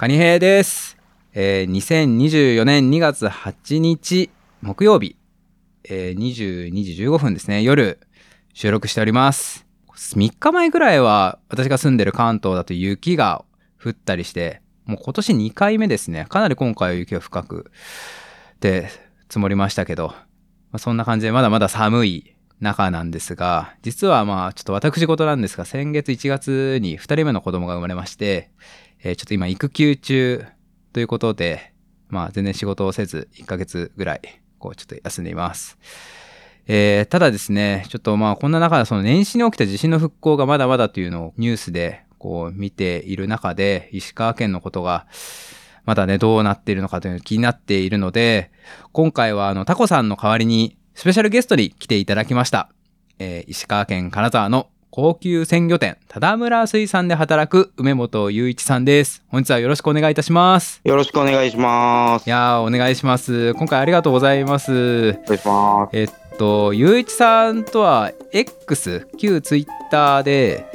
カニヘイです。えー、2024年2月8日木曜日、えー、22時15分ですね、夜収録しております。3日前ぐらいは私が住んでる関東だと雪が降ったりして、もう今年2回目ですね。かなり今回は雪が深くで積もりましたけど、まあ、そんな感じでまだまだ寒い中なんですが、実はまあちょっと私事なんですが、先月1月に2人目の子供が生まれまして、えーちょっと今育休中ということで、まあ全然仕事をせず1ヶ月ぐらい、こうちょっと休んでいます。えーただですね、ちょっとまあこんな中でその年始に起きた地震の復興がまだまだというのをニュースでこう見ている中で、石川県のことがまだね、どうなっているのかというのが気になっているので、今回はあのタコさんの代わりにスペシャルゲストに来ていただきました。えー石川県金沢の高級鮮魚店、忠村水産で働く梅本雄一さんです。本日はよろしくお願いいたします。よろしくお願いします。いやー、お願いします。今回ありがとうございます。お願いします。えっと、雄一さんとは X、旧 Twitter で、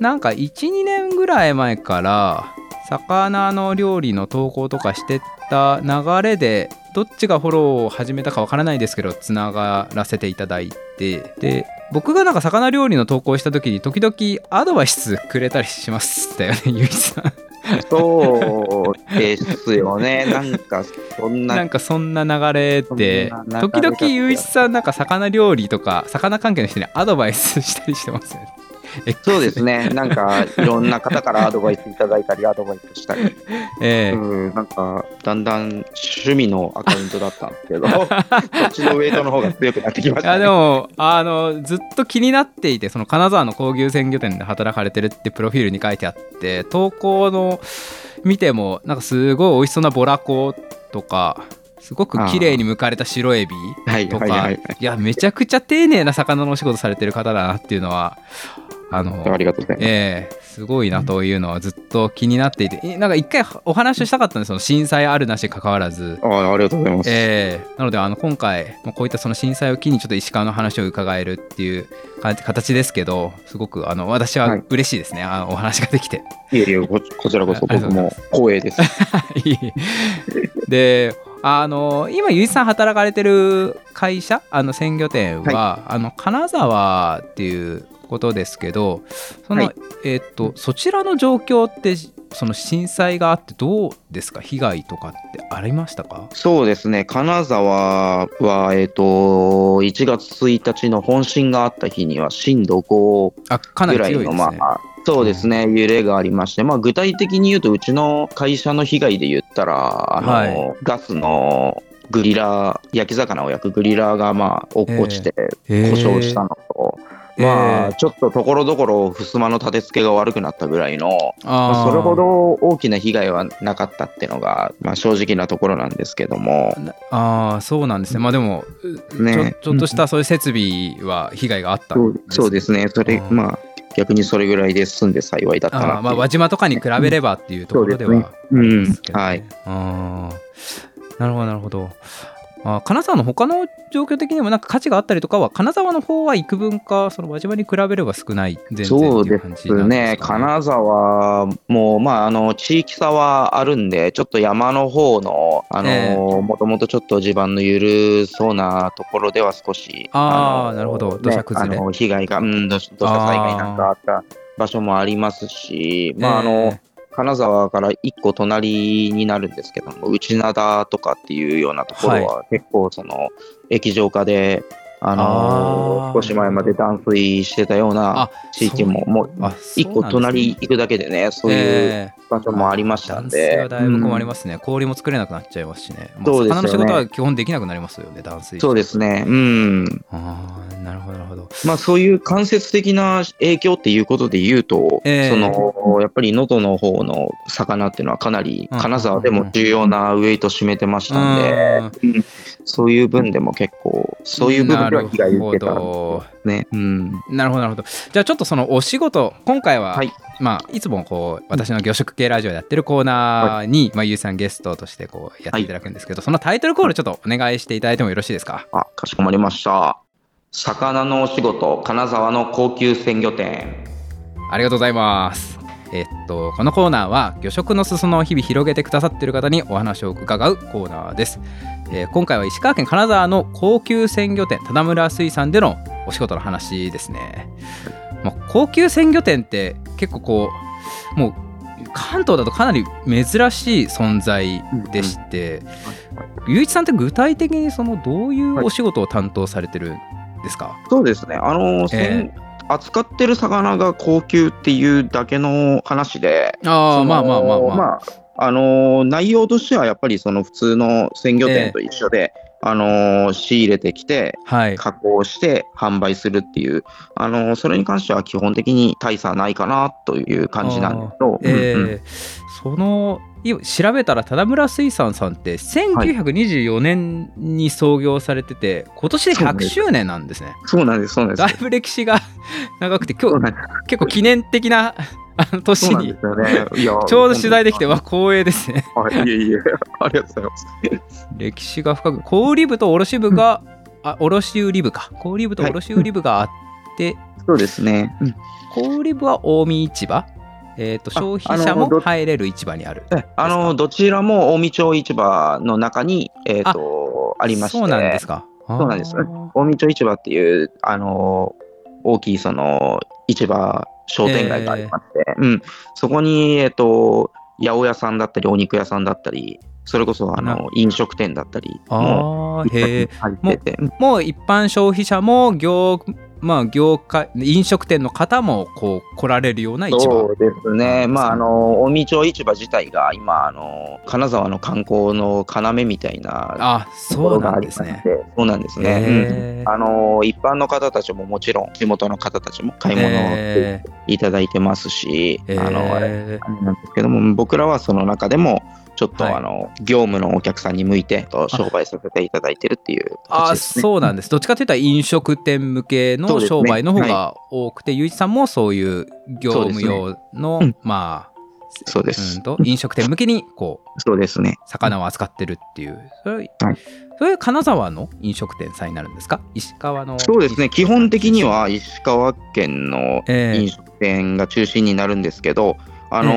なんか1、2年ぐらい前から、魚の料理の投稿とかしてた流れで、どっちがフォローを始めたかわからないですけど、つながらせていただいて、で、僕がなんか魚料理の投稿した時に時々アドバイスくれたりしましたよね、ゆういちさん。そうですよね。なんか、そんな、なんかそんな流れで時々ゆういちさんなんか魚料理とか魚関係の人にアドバイスしたりしてますよね。そうですね。なんか、いろんな方からアドバイスいただいたり、アドバイスしたり、ええうん、なんか、だんだん趣味のアカウントだったんですけど、こっちのウェイトの方が強くなってきましたね。でもあのずっと気になっていてその金沢の高級鮮魚店で働かれてるってプロフィールに書いてあって投稿の見てもなんかすごい美味しそうなボラコとかすごく綺麗に剥かれた白エビはいとか。いやめちゃくちゃ丁寧な魚のお仕事されてる方だなっていうのはあのありがとうございます。ええすごいなというのはずっと気になっていてえなんか一回お話をしたかったんですその震災あるなし関わらず。あありがとうございます。ええなのであの今回こういったその震災を機にちょっと石川の話を伺えるっていうか形ですけどすごくあの私ははい嬉しいですね、あのお話ができて。いえいえこ、こちらこそ僕も光栄です。いいであの今ゆいさん働かれてる会社あの鮮魚店は、あの金沢っていうことですけどその、はい。えっとそちらの状況ってその震災があってどうですか？被害とかってありましたか？そうですね、金沢は、えっ、と、1月1日の本震があった日には、震度5あかなりぐらいの。まあ、そうですね、揺れがありまして、まあ、具体的に言うと、うちの会社の被害で言ったら、あの、はい。ガスのグリラー、焼き魚を焼くグリラーが、まあ、落っこちて故障したのと、まあ、えーちょっとところどころ、襖の立て付けが悪くなったぐらいの、まあそれほど大きな被害はなかったっていうのが、まあ、正直なところなんですけども、あーそうなんですね。まあでも、ね。ちょちょっとしたそういう設備は被害があったんそうそうですね、それ、まあ、逆にそれぐらいで済んで幸いだったなっまあ輪島とかに比べればっていうところではそうですね。うん。ですけどね。はい。あー。なるほどなるほどあー金沢の他の状況的にもなんか価値があったりとかは金沢の方は幾分かその輪島に比べれば少ない全然そうですね、ですかね。金沢も、まあ、あの地域差はあるんで、ちょっと山の方の、あのええ。もともとちょっと地盤の緩そうなところでは少し、あーのなるほど。土砂崩れ。ねあの被害が、うん、土土砂災害なんかあった場所もありますし、まああのえ金沢から一個隣になるんですけども、内灘とかっていうようなところは、結構その液状化で、あの少し前まで断水してたようなあ地域も、もうあ一個隣行くだけでね、そういうええ。場所もありましたん断水で、はだいぶ困りうんますね、氷も作れなくなっちゃいますしね、もそうですよね。魚の仕事は基本できなくなりますよね、断水そうですね、うん。ああ、なるほど、なるほど。まあそういう間接的な影響っていうことで言うと、ええ。そのやっぱり能登の方の魚っていうのはかなりうん金沢でも重要なウェイト占めてましたんで、うん。そういう分でも結構、そういう部分るほですね。うん。なるほど、なるほど。じゃあちょっとそのお仕事、今回は、はいまあ、いつもこう、私の魚食系ラジオでやってるコーナーに、まあ、ゆうさんゲストとしてこうやっていただくんですけど、そのタイトルコールちょっとお願いしていただいてもよろしいですか？あ、かしこまりました。魚のお仕事、金沢の高級鮮魚店。ありがとうございます。えっと、このコーナーは魚食の裾野を日々広げてくださっている方にお話を伺うコーナーです、えー今回は石川県金沢の高級鮮魚店忠村水産でのお仕事の話ですね、まあ、高級鮮魚店って結構こうもう関東だとかなり珍しい存在でして、ゆういちさんって具体的にそのどういうお仕事を担当されてるんですか、そうですね。あの、せん扱ってる魚が高級っていうだけの話で、ああそのまあまあまあまあ、あの内容としてはやっぱりその普通の鮮魚店と一緒で、あの仕入れてきて、はい。加工して販売するっていう、あのそれに関しては基本的に大差ないかなという感じなんですけど、えうんうん。ーそのい調べたら忠村水産さんって1924年に創業されてて、今年で100周年なんですね。そうなんです、そうなんです。だいぶ歴史が 長くて今日結構記念的なあの年に。ね。ちょうど取材できてわ本光栄ですね。当に。はいいえいえ、ありがとうございます。歴史が深く小売部と卸部が、あ卸売部か。小売部と卸売部があって、そうですね。うん。小売部は近江市場えー、とあ消費者も入れる市場にある。えあのどちらも近江町市場の中に、えーとありまして、そうなんですか。そうなんです。近江町市場っていうあの大きいその市場商店街がありまして、うん、そこに、えー、と八百屋さんだったりお肉屋さんだったりそれこそあなの飲食店だったりもあーへえ入ってて、うん。もう一般消費者も業まあ業界飲食店の方もこう来られるような市場。そうですね、まあ、あの近江町市場自体が今あの、金沢の観光の要みたいなあとこそうなんろがありですねまして、そうなんですね。あの一般の方たちももちろん、地元の方たちも買い物いただいてますし、ー。あのあれえーなんですけども、僕らはその中でも、ちょっと、はい。あの業務のお客さんに向いてと商売させていただいてるっていう形あ。そうなんです。どっちかというと飲食店向けの商売の方が多くて、ゆういちさんもそういう業務用の、うんまあそうです。うんと飲食店向けにこうそうですね。魚を扱ってるっていう。それ,、はい。それ金沢の飲食店さんになるんですか？石川のそうですね。基本的には石川県のええ。飲食店が中心になるんですけど、あの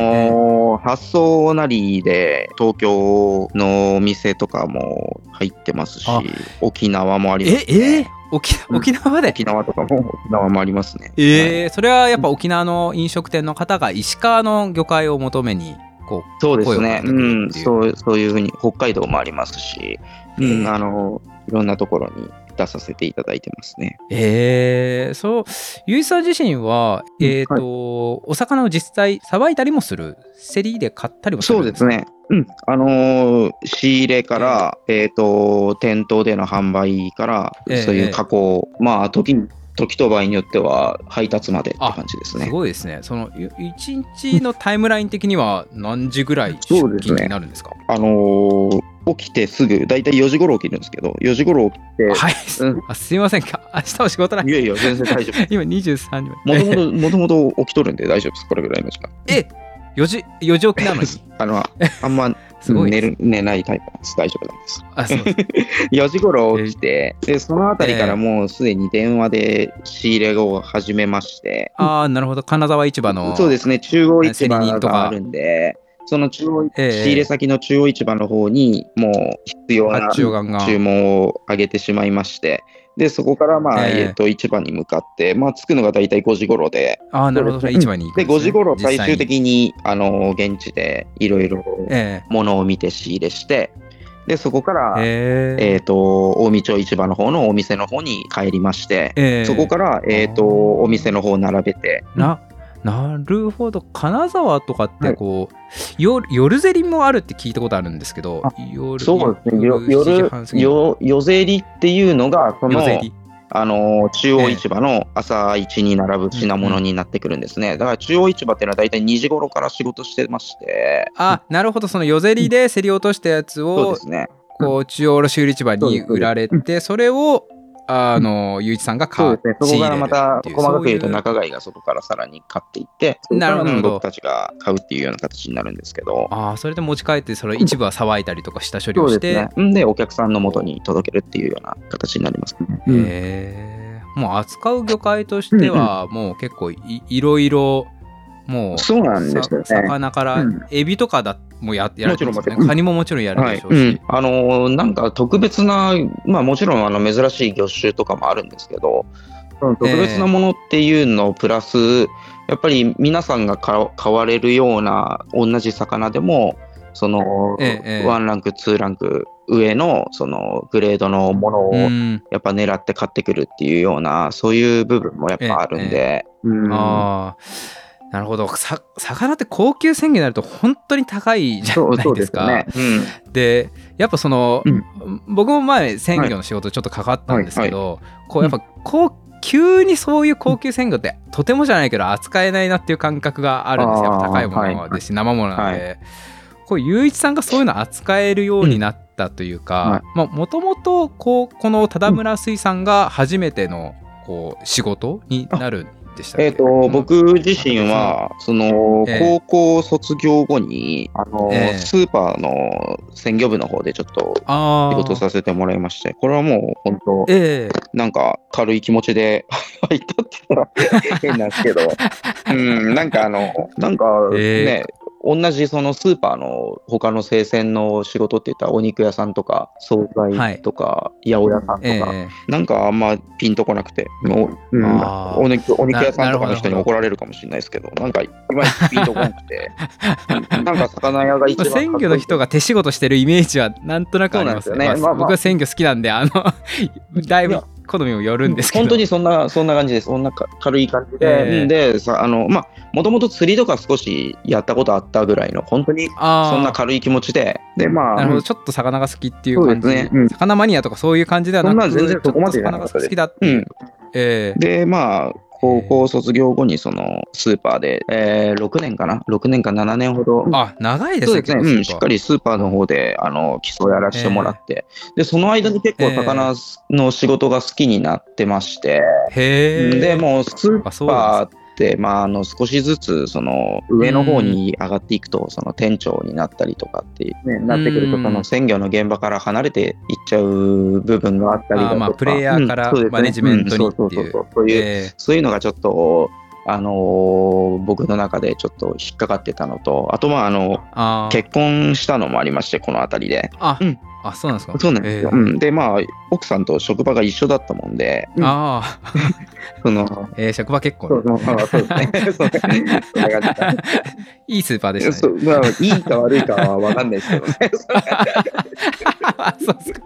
ー発送なりで東京のお店とかも入ってますしあ、沖縄もあります、えね。え沖うん。沖縄で、沖縄とかも沖縄もありますね。ええそれはやっぱ沖縄の飲食店の方が石川の魚介を求めにこうそうですね。う。ん、そうそういうふうに北海道もありますし、うええん、あのいろんなところに出させていただいてますね。えー、そうゆいさん自身は、うんえっ、と、お魚を実際さばいたりもする競りで買ったりもするそうですね。うん、あのー仕入れから、えっ、と、店頭での販売から、ええ。そういう加工、まあ、時に、時と場合によっては配達までって感じですすね。ごいですね。そのい一日のタイムライン的には何時ぐらい 出勤になるんですか？あのー起きてすぐ、だいたい4時頃起きるんですけど、4時頃起きて、はい、うん。あすいません。か明日は仕事ない。いやいや、全然大丈夫。今23時もともと、もともと起きとるんで大丈夫です、これぐらいの時間。え4時4時起きなのに。あの、あんま すごい寝る寝ないタイプなんです。大丈夫なんです。あそう。4時頃起きて、で、そのあたりからもうすでに電話で仕入れを始めまして、ああなるほど。金沢市場のそうですね、中央市場があるんで、その中央、ええ仕入れ先の中央市場の方に、もう必要な注文を上げてしまいまして、で、そこから、まあ、ええ。えっと、市場に向かって、まあ、着くのが大体5時頃で、ああなるほど。市場に行くで、んです、ね、5時頃最終的に、あの、現地でいろいろえものを見て仕入れして、で、そこから、えええっ、と、近江町市場の方のお店の方に帰りまして、ええ。そこから、えっ、と、お店の方を並べて、ななるほど。金沢とかってはい。こう、夜夜競りもあるって聞いたことあるんですけどあ夜そうですね、よ7時夜半過、ぎ。よ夜競りっていうのが、その、あの、中央市場の朝一に並ぶ品物になってくるんですね。だから中央市場っていうのは大体2時頃から仕事してまして、あなるほど。その夜競りで競り落としたやつそうをですね。こう中央卸売市場に売られてそれをあのゆういちさんが買そうですね。そこからまた細かく言うとそういう中買いがそこからさらに買っていって、なるほど僕たちが買うっていうような形になるんですけど、ああそれで持ち帰ってそれ一部はさばいたりとか下処理そうをして、ですね。んで、お客さんの元に届けるっていうような形になりますね。へえもう扱う魚介としてはもう結構いいろいろもうそうなんですよね。さ魚から、うん。エビとかだもややられてますよもちろんカニももちろんやるはい、でしょうし、うん、あのーなんか特別な、まあもちろんあの珍しい魚種とかもあるんですけど、特別なものっていうのプラス、やっぱり皆さんが買買われるような同じ魚でも、その、ええええ。1ランク、2ランク上のそのグレードのものをうん。やっぱ狙って買ってくるっていうような、そういう部分もやっぱあるんで、うん。ああなるほど。さ魚って高級鮮魚になると本当に高いじゃないでか。ですすよね。でやっぱその、うん。僕も前鮮魚の仕事ちょっと関わったんですけど、こうやっぱこう急にそういう高級鮮魚ってとてもじゃないけど扱えないなっていう感覚があるんですよ。高いものですし、生ものなんで、はこう雄一さんがそういうの扱えるようになったというかもともとこうこの忠村水産が初めてのこう仕事になるんでしたえっ、と、僕自身は、その、ええ。高校卒業後に、あの、ええ。スーパーの鮮魚部の方でちょっと仕事させてもらいまして、これはもう本当、ええ。なんか軽い気持ちで 入ったって言ったら変なんですけど、うん、なんかあの、なんか ね、同じそのスーパーの他の生鮮の仕事って言ったらお肉屋さんとか惣菜とか八百屋さんとか、ええ。なんかあんまピンとこなくて、もう、うん。お肉お肉屋さんとかの人に怒られるかもしれないですけど、なんかいまいちピンとこなくて、なんか魚屋が一まあ番鮮魚の人が手仕事してるイメージはなんとなくありますね。そうなんですよね。まあまあ僕は鮮魚好きなんで、あの、だいぶ好みもよるんですけど。本当にそんな、そんな感じです。そんなか軽い感じで。ええ。で、さ、あの、まあ、もともと釣りとか少しやったことあったぐらいの、本当にそんな軽い気持ちで、で、まあ、なるほど、ちょっと魚が好きっていう感じ、ね。うん。魚マニアとかそういう感じではなくそんなん全然そこまで魚が好きだっていう。ええ。で、まあ、高校卒業後にそのスーパーで、えー、6年かな ?6 年か7年ほど。あ、長いですね、そうですね、うん、しっかり。りスーパーの方であの基礎やらせてもらって、でその間に結構魚の仕事が好きになってまして、へえ。でもうスーパーって、まあ、あの少しずつその上の方に上がっていくと、その店長になったりとかって、ね、なってくると、うん。その鮮魚の現場から離れていっちゃう部分があったりだとか、まあプレイヤーからマネジメントにっていう。んそういうえそういうのがちょっと、あのー僕の中でちょっと引っかかってたのと、あと、まあ、あの、えあー。結婚したのもありまして、この辺りで。あ、うん。あ、そうなんですか？そうなんですよ。ええ。うん、で、まあ、奥さんと職場が一緒だったもんで、ああ、その、えー職場結婚。そうそうですね。いいスーパーでしたね。いいか悪いかは分かんないですけどね。あそうですか。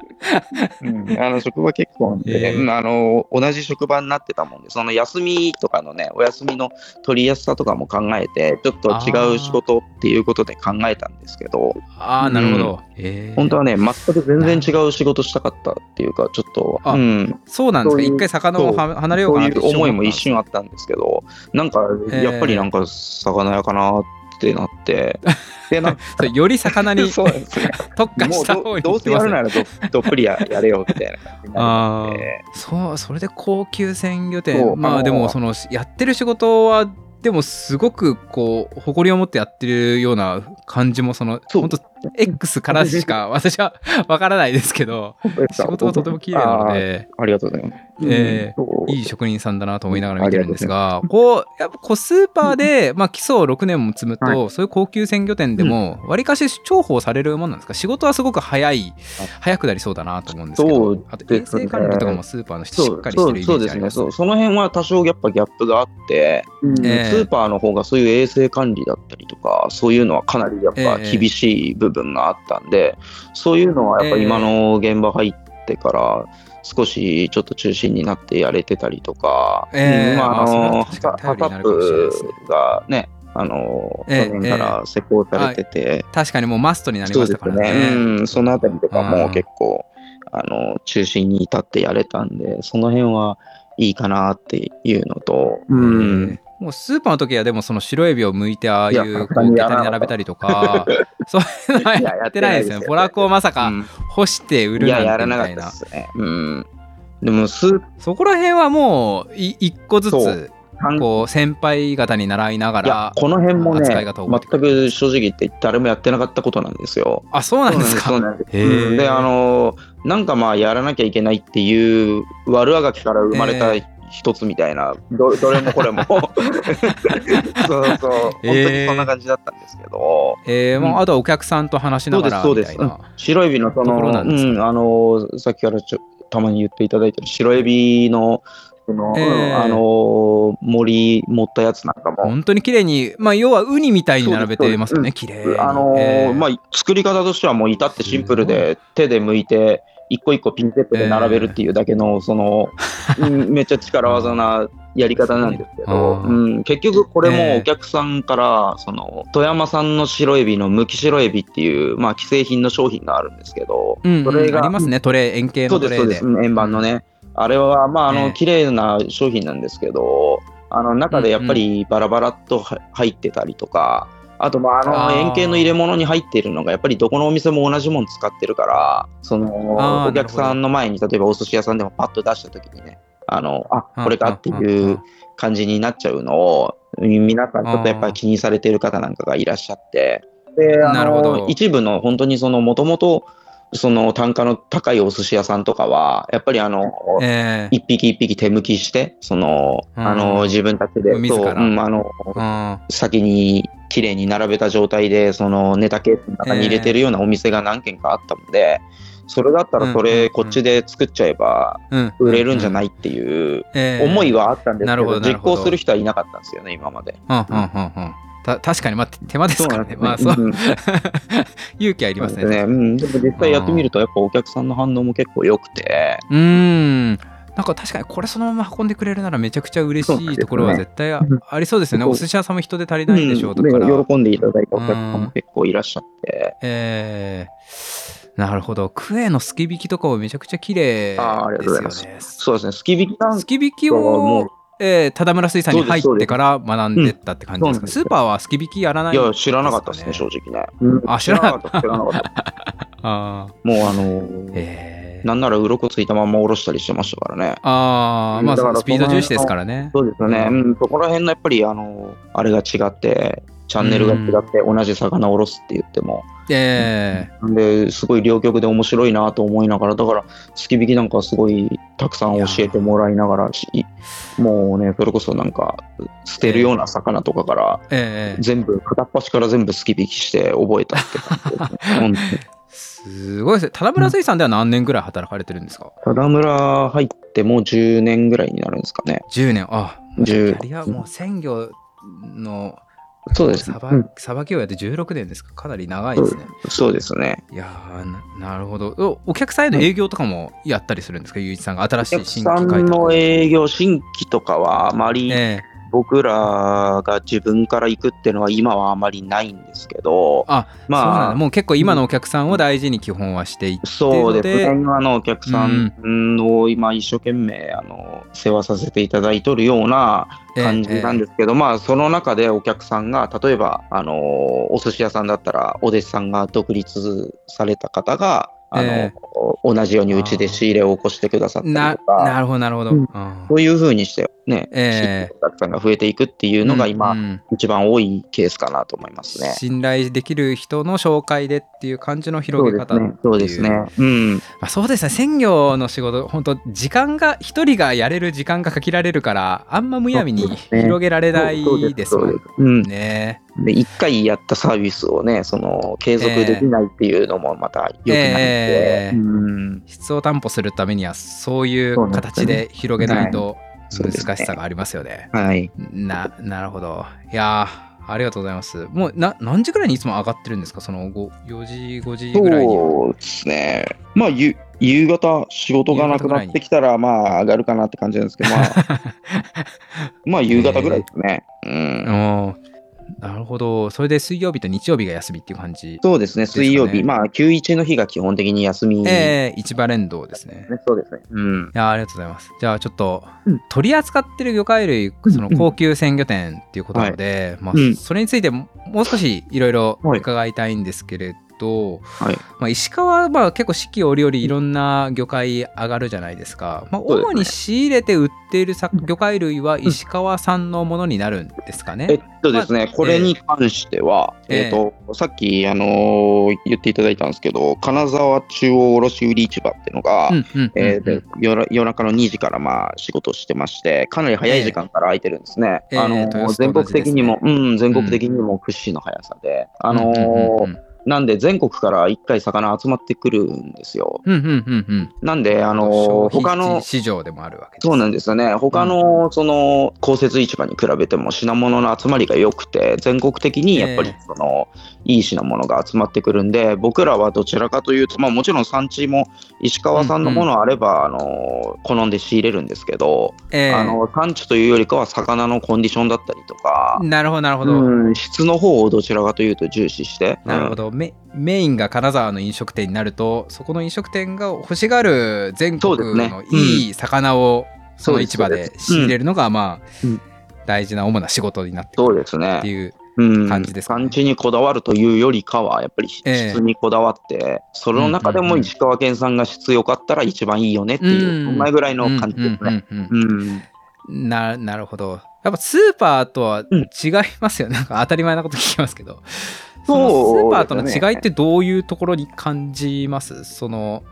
うんあの職場結婚で、ええうんあの同じ職場になってたもんで、その休みとかのね、お休みの取りやすさとかも考えて、ちょっと違う仕事っていうことで考えたんですけど、ああ、なるほど。ええ本当はね、全く全然違う仕事したかったっていうか、ちょっと、あうん、そうなんですか。一回魚をは離れようかなっていう思いも一あ瞬あったんですけど、なんか、ええやっぱりなんか、魚屋かなってなって、で、なんより魚に そうなんですね。特化もした方にうどどうせやるならどどっぷりややれよみたいな感じになああるので、そうそれで高級鮮魚店。まあでもそのやってる仕事はでもすごくこう誇りを持ってやってるような感じもその本当 X からしか 私はわからないですけど仕事がとても綺麗なのでありがとうございます。ええうんそういい職人さんだなと思いながら見てるんですがこうやっぱこうスーパーでまあ基礎を6年も積むはとそういう高級鮮魚店でもわりかし重宝されるもんなんですか？仕事はすごく早い早くなりそうだなと思うんですけどあと衛生管理とかもスーパーの人しっかりしてるイメージありますそうその辺は多少やっぱギャップがあって、ええスーパーの方がそういう衛生管理だったりとかそういうのはかなりやっぱええ。厳しい部分があったんで、そういうのはやっぱ今の現場入ってから少しちょっと中心になってやれてたりとか、ええうんまああの確かにハタッ頼りになるかもしれないですねプがねあのええ去年から施行されてて、確かにもうマストになりましたからすね。ね。うん、そのあたりとかもうん結構、あの、中心に立ってやれたんで、その辺はいいかなっていうのと、うん。もうスーパーの時はでもその白エビを剥いてああいいやうこうに並べたりとか そういうのはやってないですよね。ボラコをまさかうん干して売るいや、やなんらなかてみたいな。ったですね。うん。でも、スーそこら辺はもうい一個ずそつこう先輩方に習いながいやら、この辺もね、全く正直言って誰もやってなかったことなんですよ。あそうなんですか？であの、なんかまあ、やらなきゃいけないっていう悪あがきから生まれたえ一つみたいな、ど どれもこれも。そうそう、本当にそんな感じだったんですけど。えーもうあとはお客さんと話しながらそうですみたいな。白エビのその、うん、あの、さっきからちょたまに言っていただいてる白エビの、その、ええあの、森持ったやつなんかも、本当に綺麗に、まあ、要はウニみたいに並べてますよね、綺麗に。あのーえー。まあ、作り方としてはもう至ってシンプルで、手で剥いて、一個一個ピンセットで並べるっていうだけの、その、うんめっちゃ力技なやり方なんですけど、ううん。ん、結局これええもお客さんから、その、富山産の白エビのむき白エビっていう、まあ、既製品の商品があるんですけど、うんうん。それがありますね、トレイ、円形のトレイで。そうです、うん円盤のね。あれは、まあ、あの、ええ綺麗な商品なんですけど、あの、中でやっぱりバラバラっとは入ってたりとか、あと、まあ、あの、円形の入れ物に入っているのが、やっぱりどこのお店も同じもの使ってるから、そあの、ーお客さんの前に、例えばお寿司屋さんでもパッと出したときにね、あの、あ、うんこれかっていう感じになっちゃうのを、皆さんちょっとやっぱり気にされてる方なんかがいらっしゃって、で、あなるほど。の、一部の本当にその、もともと、その単価の高いお寿司屋さんとかは、やっぱりあの、えー一匹一匹手剥きして、その、うん。あの、自分たちで、そう、うん、あの、うん。先に綺麗に並べた状態で、そのネタケースの中に入れてるようなお店が何軒かあったので、それだったらそれうんこっちで作っちゃえばうん売れるんじゃないいっていうえー思いはあったんですなけど、実行する人はいなかったんですよね、今まで。うんうんうんうんた確かに、まあ、手間ですからね。まあ、そう、うん 勇気ありますね。ね。うん。でも実際やってみると、やっぱお客さんの反応も結構良くて、うーん。なんか確かにこれそのまま運んでくれるならめちゃくちゃ嬉しいところは絶対ありそうですよね。お寿司屋さんも人手足りないんでしょううんでだから。喜んでいただいたお客さんも結構いらっしゃって、えー、なるほど。クエのすき引きとかもめちゃくちゃ綺麗あーありがとうございますですよね。そうですね、すき引きなんすき引きもうを、えー、忠村水産に入ってから学んでったって感じですか、そうですスーパーはすき引きやらないいや、知らなかったですね、正直ね。あ知らなかった。知らなかった。あーもうあのーえーなんなら鱗ついたまま下ろしたりしてましたからね。あーまあスピード重視ですからね。そうですよね。ううんん、そこら辺のやっぱり、あのーあれが違って、チャンネルが違って、同じ魚を下ろすって言っても、えなん。で、すごい両極で面白いなと思いながら、だから、すき引きなんかすごいたくさん教えてもらいながらし、もうね、それこそなんか、捨てるような魚とかから、ー、え。ー、全部、片っ端から全部すき引きして覚えたって感じですね。すごいですね。忠村水産では何年ぐらい働かれてるんですか、田村入ってもう10年ぐらいになるんですかね。?10 年。あ、キ10ャリアもう鮮魚のそうですねさ。ばきをやって16年ですか？かなり長いですね。そうですね。いやーななるほどお。お客さんへの営業とかもやったりするんですか、ゆういちさんが新しいお客新さん規開拓。の営業、新規とかはあまりええ僕らが自分から行くっていうのは今はあまりないんですけど、あ、まあ、だ。もう結構今のお客さんを大事に基本はしていってそうです今のお客さんを今一生懸命あの世話させていただいとるような感じなんですけど、まあその中でお客さんが例えばあのお寿司屋さんだったらお弟子さんが独立された方があの、え同じようにうちで仕入れを起こしてくださったりなとかなるほどなるほど。うそういうふうにしてね、ええお客さんが増えていくっていうのが今、うんうん一番多いケースかなと思いますね。信頼できる人の紹介でっていう感じの広げ方そうですね。そうですね。うん。まあ、そうですね鮮魚の仕事本当時間が一人がやれる時間が限られるからあんまむやみに広げられないですもんそうですうん。ね。で、一回やったサービスをね、その、継続できないっていうのもまた良くないんで、ええうん。質を担保するためにはそういう形で広げないと難しさがありますよね。はい。ななるほど。いやーありがとうございます。もうな何時ぐらいにいつも上がってるんですか？そのご4時5時ぐらいには。そうですね。まあ、ゆ夕方、仕事がなくなってきたら、まあ、上がるかなって感じなんですけど、まあ、まあ、夕方ぐらいですね。うん。なるほど。それで水曜日と日曜日が休みっていう感じ。そうですね、水曜日。まあ、91の日が基本的に休み。ええ市場連動ですね。ねそうですね。うん。いやありがとうございます。じゃあちょっと、うん取り扱ってる魚介類うんその高級鮮魚店っていうことなので、まあうんそれについてももう少しいろいろはい伺いたいんですけれと、はい。まあ、石川はまあ結構四季折々いろんな魚介上がるじゃないですか、まあ、主に仕入れて売っているさ魚介類は石川産のものになるんですかね、えっとですね、これに関しては、ええ。えっと、さっき、あのー言っていただいたんですけど、金沢中央卸売市場っていうのが、夜夜中の2時からまあ仕事をしてまして、かなり早い時間から空いてるんですね。ええ。あのー全国的にも、うん、全国的にも屈指の速さで、あのーうんうんうんなんで全国から1回魚集まってくるんですよ。うんうんうんうん。なんで、あの他の、市場でもあるわけです。そうなんですよね。他の、その、公設市場に比べても品物の集まりが良くて、全国的にやっぱりええその、いい品物が集まってくるんで、僕らはどちらかというと、まあもちろん産地も石川産のものあれば、あの、好んで仕入れるんですけど、ええ。あの、産地というよりかは魚のコンディションだったりとか、なるほどなるほど、うん、質の方をどちらかというと重視して、なるほどメメインが金沢の飲食店になるとそこの飲食店が欲しがる全国のね。いい魚をその市場で仕入れるのがまあうん。大事な主な仕事になってくるそうですね。って。いううん。感じですかね。産地にこだわるというよりかは、やっぱりええ。質にこだわって、その中でうんうんうん。も石川県産が質良かったら一番いいよねっていう、うん。そんなぐらいの感じですね。うんうんうんうん。うん。ななるほど。やっぱスーパーとはうん。違いますよね。なんか当たり前なこと聞きますけどそそうのスーパーとの違いってどういうところに感じます？その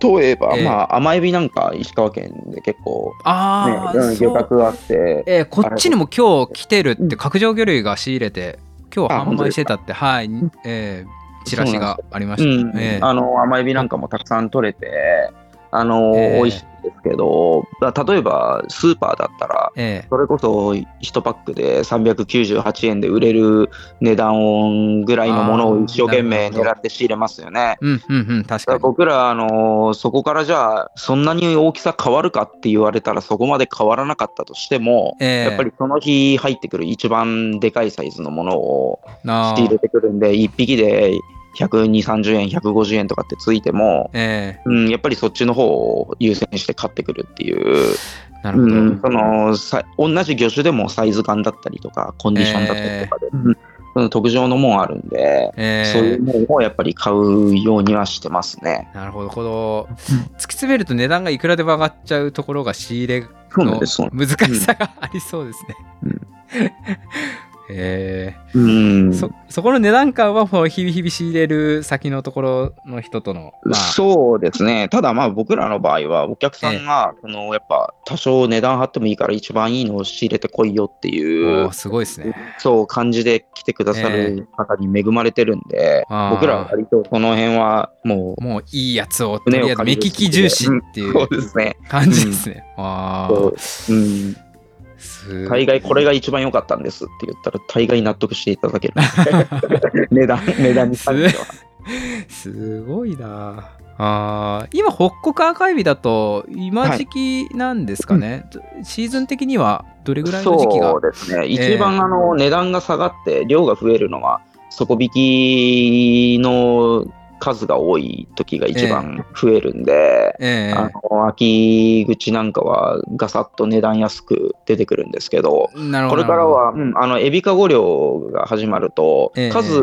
例えば、ええまあ、甘エビなんか石川県で結構、ねああ、うんそう。漁獲があって、えーこっちにも今日来てるって角上魚類が仕入れて今日あ販売してたってはい、えーチラシがありました、うん。えー。あの甘エビなんかもたくさん取れて、あのええ。美味しいんですけど、だ例えばスーパーだったら、えそれこそ1パックで398円で売れる値段ぐらいのものを一生懸命狙って仕入れますよね。ーうんうんうん確だかからに僕ら、あのそこからじゃあ、そんなに大きさ変わるかって言われたら、そこまで変わらなかったとしても、えーやっぱりその日入ってくる一番でかいサイズのものをな仕入れてくるんで、1匹で120、30円、150円とかってついても、えうん、やっぱりそっちの方を優先して買ってくるっていう、ーなるほど、うん、そのさ同じ魚種でもサイズ感だったりとか、コンディションだったりとかで、うんその特徴のもんあるんで、えーそういうものをやっぱり買うようにはしてますね。なるほど。この突き詰めると値段がいくらでも上がっちゃうところが仕入れの難しさがありそうですね。うんえですうん。ーそそこの値段感はもう日々日々仕入れる先のところの人との、まあ、そうですね。ただまあ僕らの場合はお客さんが、そのやっぱ多少値段張ってもいいから一番いいのを仕入れてこいよっていうすごいですね。そう感じで来てくださる方に恵まれてるんで、あー。僕らは割とその辺はももういいやつをとりあえず目利き重視っていううそうですね。感じですね。ああ、そう。うん、す大概これが一番良かったんですって言ったら大概納得していただける。値段、値段に関しては。すごいなあー。今北国赤エビだと今時期なんですかね、シーズン的にはどれぐらいの時期が？そうですね。一番あの値段が下がって量が増えるのは底引きの数が多い時が一番増えるんで、ええ。あの秋口なんかはガサッと値段安く出てくるんですけど、これからは、うんあのエビカゴ漁が始まると、ええ。数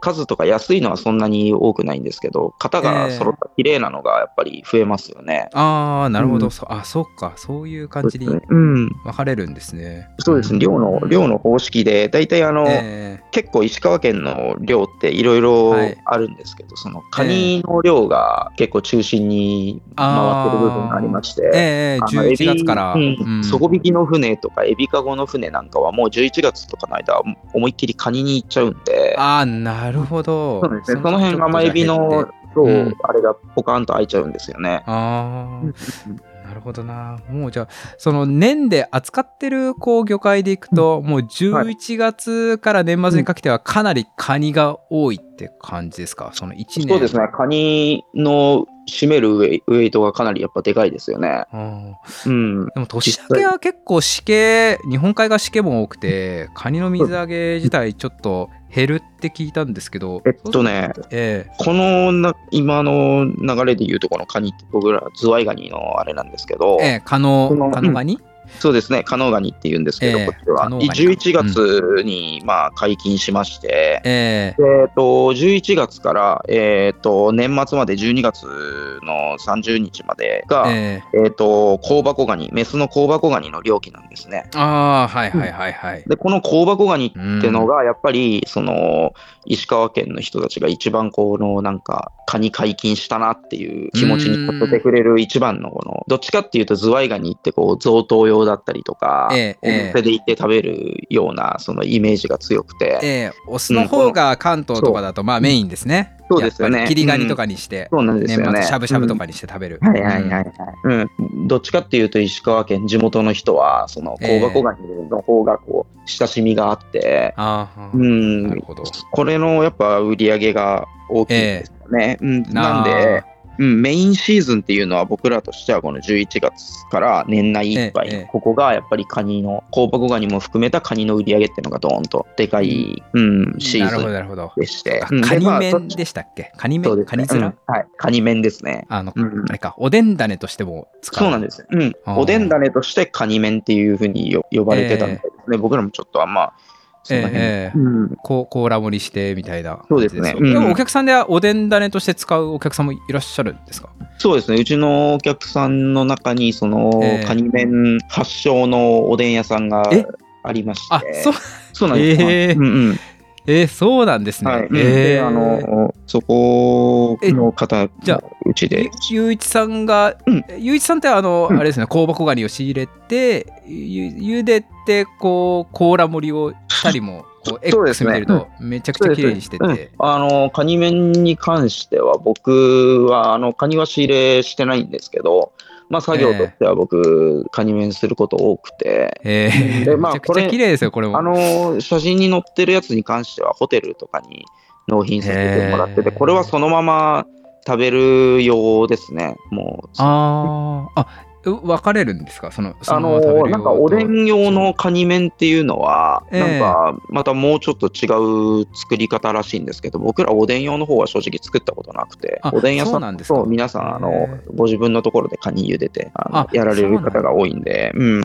数とか安いのはそんなに多くないんですけど、型が揃った綺麗なのがやっぱり増えますよね。ああなるほど、うん。そあそっか。そういう感じに分うん、かれるんですね。そうですね、漁の漁の方式で、大体あの、え結構石川県の漁っていろいろはい。あるんですけど、そのカニの漁が結構中心に回ってる部分がありまして、えええあの11月から、うんうん。底引きの船とかエビカゴの船なんかはもう11月とかの間思いっきりカニに行っちゃうんで、ああなるほど。そうですね、その辺甘エビのそう、うん。あれがポカーンと開いちゃうんですよね。ああなるほどな。もうじゃあその年で扱ってるこう魚介でいくと、もう11月から年末にかけてはかなりカニが多いって感じですか？その1年。そうですね、カニの占めるウェイトがかなりやっぱでかいですよね。うん。でも年明けは結構しけ日本海側しけも多くてカニの水揚げ自体ちょっと減るって聞いたんですけどえっとね、えこのな今の流れで言うとこのカニって僕らズワイガニのあれなんですけど、えええカノカノガニ、そうですね、加納ガニっていうんですけど、ええこっちは。加納ガニ11月に、まあ、解禁しまして、ええ。っと、11月から、えっと、年末まで12月の30日までが、ええ。えっと、香箱ガニ、メスの香箱ガニの漁期なんですね。ああ、はいはいはいはい。で、この香箱ガニってうん。のが、やっぱり、その、石川県の人たちが一番この、なんか、カニ解禁したなっていう気持ちにさせてくれる一番の、この、どっちかっていうと、ズワイガニって、こう、贈答用だったりとか、ええお店で行って食べるような、そのイメージが強くて、ええオスの方が関東とかだとまあメインですね。そうですよね切りガニとかにして、そうなんですよね。しゃぶしゃぶとかにして食べる。はいはいはいはい。うん。どっちかっていうと、石川県、地元の人は、その、香箱ガニの方が、こう、親しみがあって、ああ、うんなるほど。これのやっぱ売り上げが大きいんですよね。うん、なんで、うん、メインシーズンっていうのは僕らとしてはこの11月から年内いっぱい、ええここがやっぱりカニの、香箱ガニも含めたカニの売り上げっていうのがドーンとでかい、うんシーズン。でして。カニ麺でしたっけ？カニ麺カニ面、うんはい、カニ麺ですね。あの、うんあれか、おでん種としても使う。そうなんです。うんおでん種としてカニ麺っていうふうによ呼ばれてたみたいですね。僕らもちょっとあんま、その辺、ええうん、こうコーラ盛りしてみたいなそうですね。うん。でもお客さんではおでん種として使うお客さんもいらっしゃるんですか？そうですね、うちのお客さんの中に、その、ええ。カニ麺発祥のおでん屋さんがえ？ありまして、あそう。そうなんです。よ。え。えうんうん。えーそうなんですね、はい。えーで、あの、そこの方じゃあのうちで。ゆ、ゆういちさんが、うん。ゆういちさんってあの、うん。あれですね香箱ガニを仕入れてゆゆでてこう甲羅盛りをしたりもこうそうです X ね見てるとめちゃくちゃ綺麗にしてて、うん。あの、カニ麺に関しては、僕は、あの、カニは仕入れしてないんですけど、まあ、作業としては僕、カニ麺すること多くて、えー。でまあめちゃくちゃ綺麗ですよこれも。あの、写真に載ってるやつに関しては、ホテルとかに納品させてもらってて、これはそのまま食べる用ですね。もう、あー。あう分かれるんですか？そのそあのなんかおでん用とのカニ麺っていうのは、ええ。なんかまたもうちょっと違う作り方らしいんですけど、僕らおでん用の方は正直作ったことなくてあ、おでん屋さそうなんですか。と皆さん、あのへ、ご自分のところでカニ茹でて、あのあやられる方が多いんで、うん。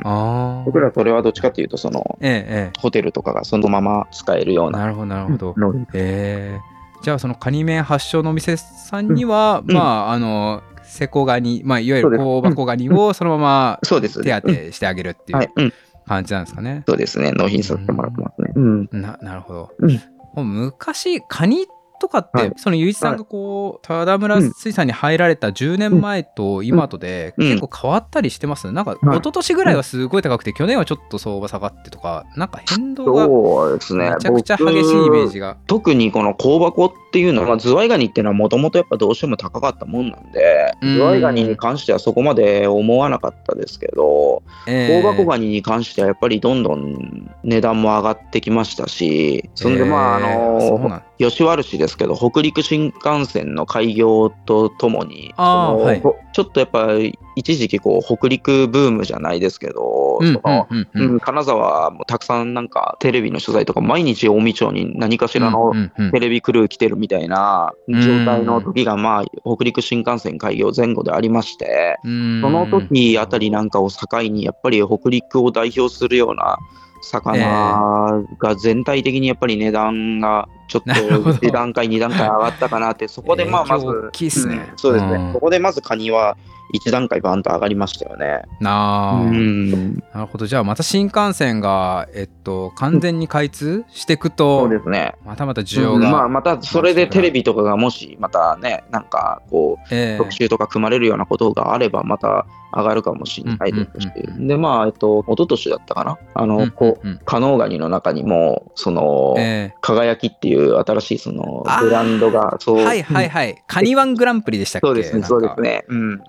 僕らそれはどっちかっていうと、その、えええホテルとかがそのまま使えるようなえなるほどなるほど、のえ。ーじゃあそのカニ麺発祥のお店さんには、うん。まああのセコガニ、まあ、いわゆる香箱ガニをそのままそうです。手当うんてしてあげるっていう。感じなんですかね。そうですね。納品させてもらってますね。うん。ななるほど。うんもう昔カニとかって、はいそのゆういちさんがこう田村水産に入られた10年前と今とでうん結構変わったりしてます、なんかはい一昨年ぐらいはすごい高くて去年はちょっと相場下がってとかなんか変動が。めちゃくちゃ激しいイメージが。特にこの香箱っていうのは、ズワイガニっていうのはもともとやっぱどうしても高かったもんなんで、うん。ズワイガニに関してはそこまで思わなかったですけど、え香箱ガニに関してはやっぱりどんどん値段も上がってきましたし、そんでまあ、あの、なん。吉原市ですけど、北陸新幹線の開業とともに、はい。ちょっとやっぱ一時期こう北陸ブームじゃないですけど、うんそのうんうんうん。うん金沢もたくさんなんかテレビの取材とか毎日近江町に何かしらのテレビクルー来てるみたいな状態の時がまあ北陸新幹線開業前後でありまして、うん。その時あたりなんかを境にやっぱり北陸を代表するような魚が全体的にやっぱり値段がちょっとなるほど。1段階2段階上がったかなってそこでまあまず大きいっすね。うん。そうですね、うん。そこでまずカニは1段階バンと上がりましたよね。なあ、うん。なるほど。じゃあまた新幹線が、えっと、完全に開通していくそとうですね。またまた需要が、うん。まあ、またそれでテレビとかがもしまたね、なんかこう、ええ。特集とか組まれるようなことがあれば、また上がるかもしれないですし。うんうんうんう、で、まあ、えっと、一昨年だったかな、あの、うんこう、うん加納ガニの中にも、その、え輝きっていう新しいそのブランドが、そう、はいはいはい、カニワングランプリでしたっけ？そうですね、そうですね。うん。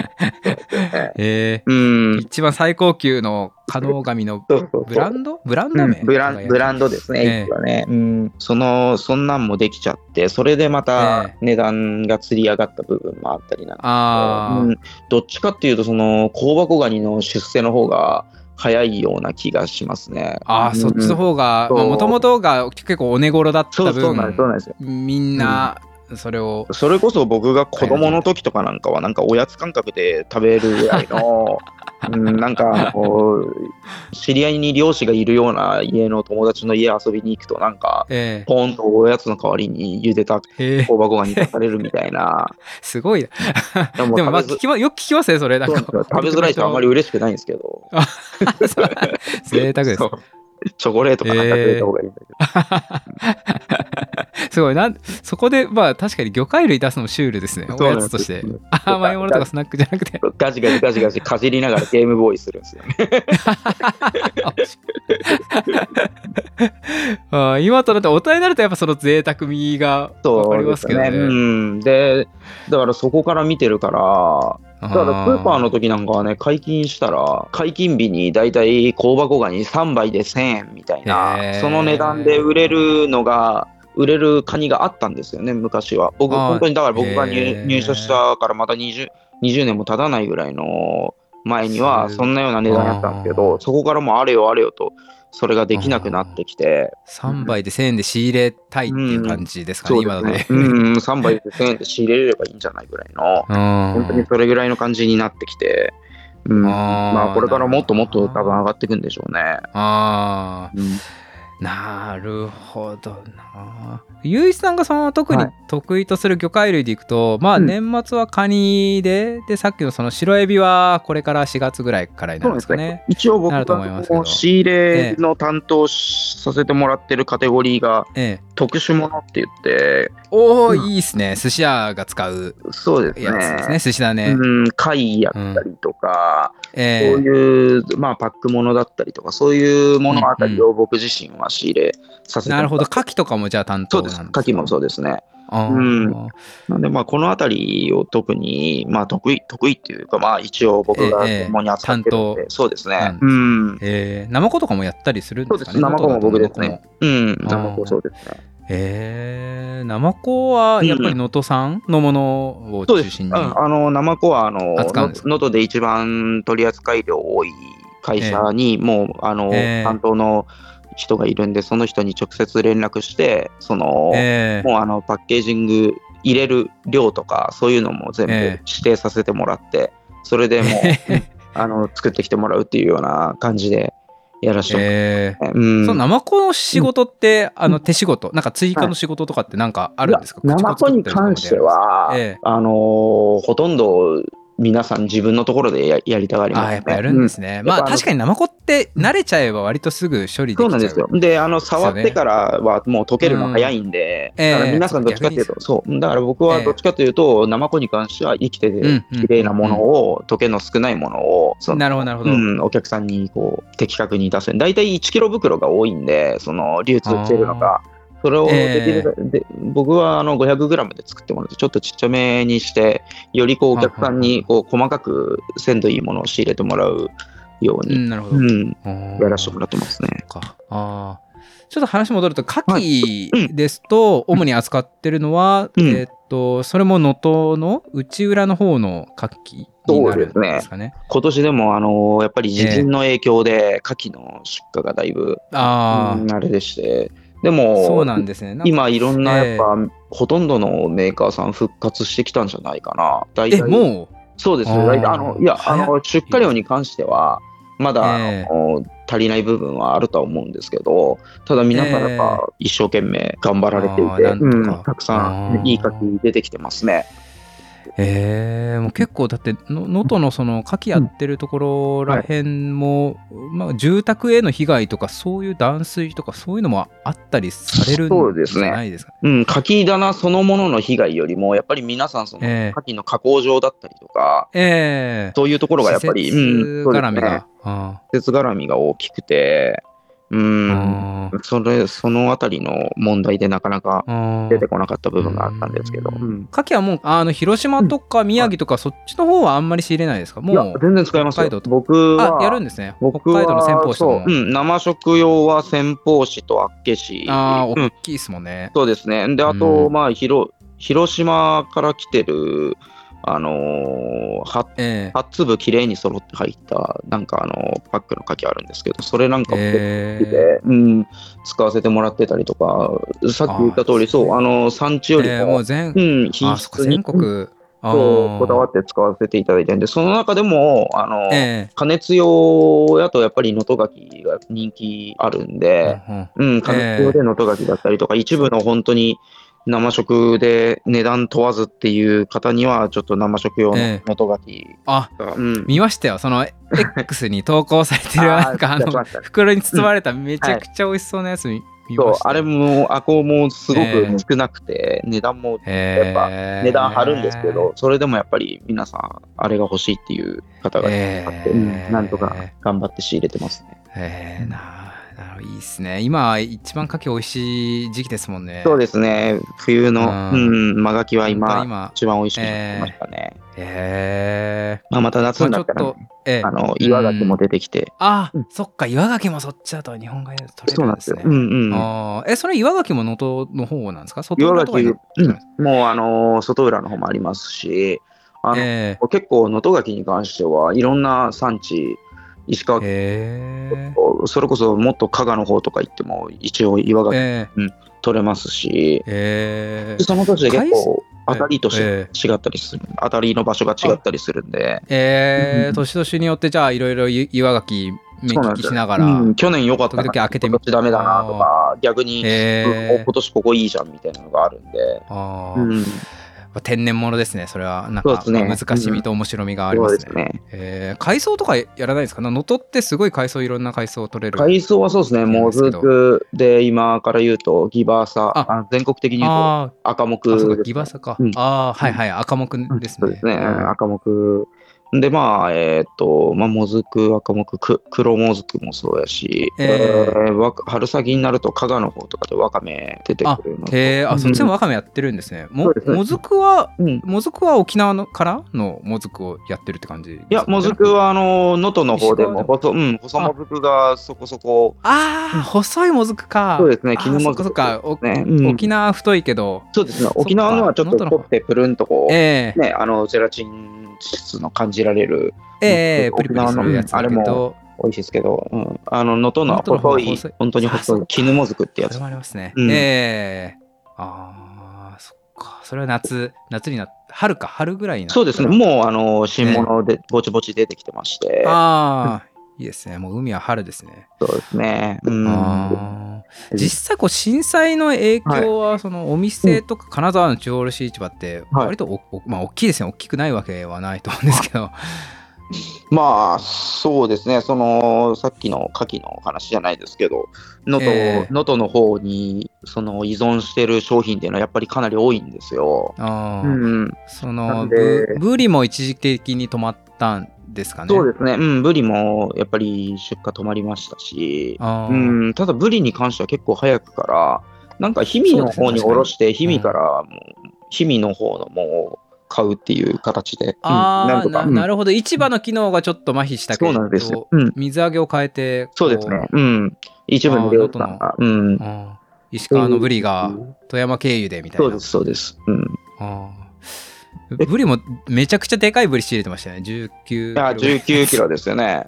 ええうん。一番最高級の加納紙のブランド？ブランド名、うんブランブランドですね、ええ。一はね、うん。その、そんなんもできちゃって、それでまたえ値段が釣り上がった部分もあったりなんでああ、うん、どっちかっていうと、その香箱ガニの出世の方が早いような気がしますね。ああ、うん。そっちの方がもともとが結構お値頃だったそうそうなんです、そう分なんですよ。みんな、それをそれこそ僕が子供の時とかなんかは、なんかおやつ感覚で食べるぐらいの、うん、なんかこう、知り合いに漁師がいるような家の友達の家遊びに行くと、なんか、えポンとおやつの代わりに茹でた香箱が煮出されるみたいな。すごいな。でもでもまあ聞きまよく聞きますねそれ。なんか。食べづらいとあんまり嬉しくないんですけど。贅沢です。チョコレートかなんかくれた方がいいんだけど。すごいな。そこでまあ確かに魚介類出すのもシュールですね。おやつとして。甘いものとかスナックじゃなくて。ガジガジガジガジかじりながらゲームボーイするんですよね。あー今となって大人になるとやっぱその贅沢味が分かりますけどね。うん。で、だからそこから見てるから、だからスーパーのの時なんかはね、解禁したら、解禁日にだいたい香箱ガニ3杯で1000円みたいな、その値段で売れるのが、売れるカニがあったんですよね、昔は。僕、本当にだから僕が入社したからまた 20, 20年も経たないぐらいの前には、すそんなような値段だったんですけあど、そこからもうあれよあれよと、それができなくなってきて、3杯で1000円で仕入れたいっていう感じですかね、今だとね。うん、3杯で1000円で仕入れれればいいんじゃないぐらいの。本当にそれぐらいの感じになってきて、うん、まあこれからもっともっと多分上がっていくんでしょうね。あうん。あ、なるほどな。ゆういちさんがその特にはい得意とする魚介類でいくと、まあうん年末はカニで、で、さっきのその白エビはこれから4月ぐらいからになるんですかね。一応僕なると思いますけどが仕入れの担当しさせてもらってるカテゴリーがええ。特殊ものって言って、おお、うんいいっすね。寿司屋が使うそうですやつですね。ね。寿司だね。うん、貝やったりとか、ええそういう、まあ、パックものだったりとか、そういうものあたりを僕自身は仕入れさせてもらってなるほど。牡蠣とかもじゃあ担当なんです。そうです牡蠣もそうですね。あーうんなんで、まあ、このあたりを特に、まあ、得意、得意っていうか、まあ、一応僕がええ専門に扱ってるんで、担そうですねうん。えー、ナマコとかもやったりするんですかね。生子も僕ですね。うん。あー生子そうですね。えー、ナマコはやっぱり能登産のものをそうです。中心に。うんあの、生子は、あの、扱うんですか？能登で一番取り扱い量多い会社に、もう、あの、ええ担当の人がいるんで、その人に直接連絡して、その、えーもうあのパッケージング入れる量とかそういうのも全部ええ指定させてもらって、それでもうあの作ってきてもらうっていうような感じでやらせてもらって、えーうん。そのナマコの仕事って、あの手仕事、なんか追加の仕事とかってなんかあるんですか、い。や生子に関しては、ええ。あのーほとんど皆さん自分のところでややりたがります、ね。ああやっぱやるんですね、まあやっぱあの確かにナマコって慣れちゃえば割とすぐ処理できちゃう。そうなんですよ。で、あの、触ってからはもう溶けるの早いんで、うんだからええ皆さんどっちかっていうそと、そう、だから僕はどっちかというと、生子に関しては生きててうんうん綺麗なものを、溶けの少ないものを、そのなるほどなるほど、うん、お客さんにこう的確に出せる。大体1キロ袋が多いんで、その流通してるのが。それをできる、で僕はあの500グラムで作ってもらって、ちょっとちっちゃめにして、よりこうお客さんにこう細かく鮮度いいものを仕入れてもらうように、うんなるほど、うん、ややらせてもらってますね。か。あー。ちょっと話戻ると牡はい。蠣ですと主に扱ってるのは、うん。えーっとそれも能登の内裏の方の牡蠣になるんですかね。今年でもあのやっぱり地震の影響で牡蠣の出荷がだいぶ、ああれでして、でもそうなんですね。今いろんなええやっぱ、ほとんどのメーカーさん復活してきたんじゃないかな。大え体もう？そうです。あー大体あのいやあ早の出荷量に関してはまだ、ええあの足りない部分はあるとは思うんですけど、ただ皆さんやっぱ一生懸命頑張られていて、うんたくさんいい牡蠣出てきてますね。えー、もう結構だっての能登のその牡蠣やってるところらへんも、まあ、住宅への被害とかそういう断水とかそういうのもあったりされるんじそうですね。ゃないですか。うん、牡蠣棚そのものの被害よりも、やっぱり皆さんそのええ。牡蠣の加工場だったりとか、ええ。そういうところがやっぱり、施設うん、絡みが。そうですね。あ施設絡みが大きくて、うー。ん、それ、そのあたりの問題でなかなか出てこなかった部分があったんですけど、ううん。牡蠣はもうあの広島とか宮城とか、そっちの方はあんまり仕入れないですか？いやもう全然使いますよ。北海道。と僕は、あやるんですね。北海道の先方そう、ん、生食用は先方紙と厚岸。ああうん大きいですもんね、そうですね。で、あと、うん。まあ、広広島から来てるあのー、8, え8粒きれいに揃って入った、なんかあの、パックの牡蠣あるんですけど、それなんかもえで、うん、使わせてもらってたりとか、さっき言った通り、そう、あの、産地よりえーも、もう全、うん、品質に全国、あそうこだわっって使わせていただいてるんで、その中でも、あの、え加熱用やとやっぱり能登牡蠣が人気あるんえで、うんうん。うん、加熱用で能登牡蠣だったりとか、一部の本当に生食で値段問わずっていう方には、ちょっと生食用のえ能登牡あ、蠣が、うん。見ましたよ。その X に投稿されてる、あーなんかあの袋に包まれためちゃくちゃ美味しそうなやつ見見そうまし、た。あれも、あこもすごええ。く少なくて、値段もやっぱ値段張るんですけど、、それでもやっぱり皆さん、あれが欲しいっていう方がいえらって、うん。なんとか頑張って仕入れてますね。えー、ないいですね。今、一番牡蠣美味しい時期ですもんね。そうですね、冬の、ううんん、間垣は本当今、今、一番美味しくなってましたね。えまあ、また夏ー、になったら、まあちょっと、ええ。あの、岩牡蠣も出てきて、あ、うん。そっか、岩牡蠣もそっちだと日本海で取れそうなんですよ。うんうん。あー。え、それ岩牡蠣も能登の方なんですか？外岩牡蠣、うん、もう、あの、外浦の方もありますし、あの、え。結構、能登牡蠣に関しては、いろんな産地、石川ー、えそれこそもっと加賀の方とか行っても一応岩ー、がえー、取れますし、えー、その年で結構当たりとしてえ。違ったりする、当たりの場所が違ったりするんで、えー、うん。年々によってじゃあいろいろ岩牡蠣目利きしながら、うん。去年良かったな。時々開けてみ今年ダメだなとか、逆に、今年ここいいじゃんみたいなのがあるんで、あー。うん、天然物ですねそれは。なんか難しみと面白みがありますね,、ですね。えー海藻とかやらないですか？能登ってすごい海藻いろんな海藻取れる。海藻はそうですね、もずですけど。くで今から言うと、ギバーサ、あ。あ全国的に言うとあ赤木ギバサか、うん。ああはいはい。赤木ですね、そうですね、うん。赤木。で、まあ、えっ、と、まあ、もずく、赤木、く黒もずくもそうやし、えー。えーわ春先になると、加賀の方とかでわかめ出てくるのと。へえあうん。そっちもわかめやってるんですね、ももずくはうん。もずくは沖縄のからのもずくをやってるって感じいや、もずくは、あの、能登の方でも、細、うん、細もずくがそこそこ、ああ、細いもずくか。そうですねあー絹もずく。そっかそっか、うん。沖縄太いけど、そうですね、か。沖縄のはちょっと凝ってプルンとこう、ええ。ね、あの、ゼラチン質の感じられる、ええ沖プリプリするやつだけど、美味しいですけど、うん、あの、能登のは能登の方細い本当に細い、絹もずくってやつ。それもありますね。うん。ええああ、そっか。それは夏、夏になっ春か、春ぐらいになそうですね、もうあの新物でぼちぼち出てきてまして、ああ、いいですね。もう海は春ですね。そうですね。うん、実際こう震災の影響はそのお店とか金沢の中央卸市場ってはい割とお、おまあ大きいですね。大きくないわけはないと思うんですけど。まあ、そうですね、そのさっきの牡蠣の話じゃないですけど、能登、ええ。能登の方にその依存してる商品っていうのはやっぱりかなり多いんですよ。あー、うん、そので。ブブリも一時的に止まったんですかね。そうですね、うん、ブリもやっぱり出荷止まりましたし、うん、ただブリに関しては結構早くから、なんか氷見の方におろして、氷見うんからもう、氷見の方のもう買うっていう形で、うんあーなんとか、うん。ななるほど。市場の機能がちょっと麻痺したけど。そうなんですよ。うん、水揚げを変えてこそうですね。うん。一部の漁師さん。が。うん。うん石川のブリが富山経由でみたいな。そうです、そうです。うん。あーブリもめちゃくちゃでかいブリ仕入れてましたよね。19いや、19キロですよね。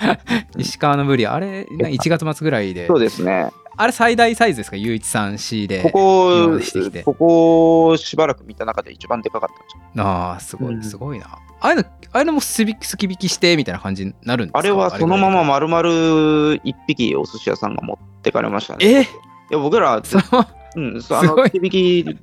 石川のブリ。あれな1月末ぐらいで。そうですね。あれ最大サイズですか？雄一さん仕入れここてきて、ここしばらく見た中で一番でかかったんですよ。ああすごいうん。すごいな、ああいうのああいうのもすびすき引きしてみたいな感じになるんですか？あれはそのまま丸々一匹お寿司屋さんが持ってかれましたね。え？いや、僕ら、そのうん、そうあすごい。の、引き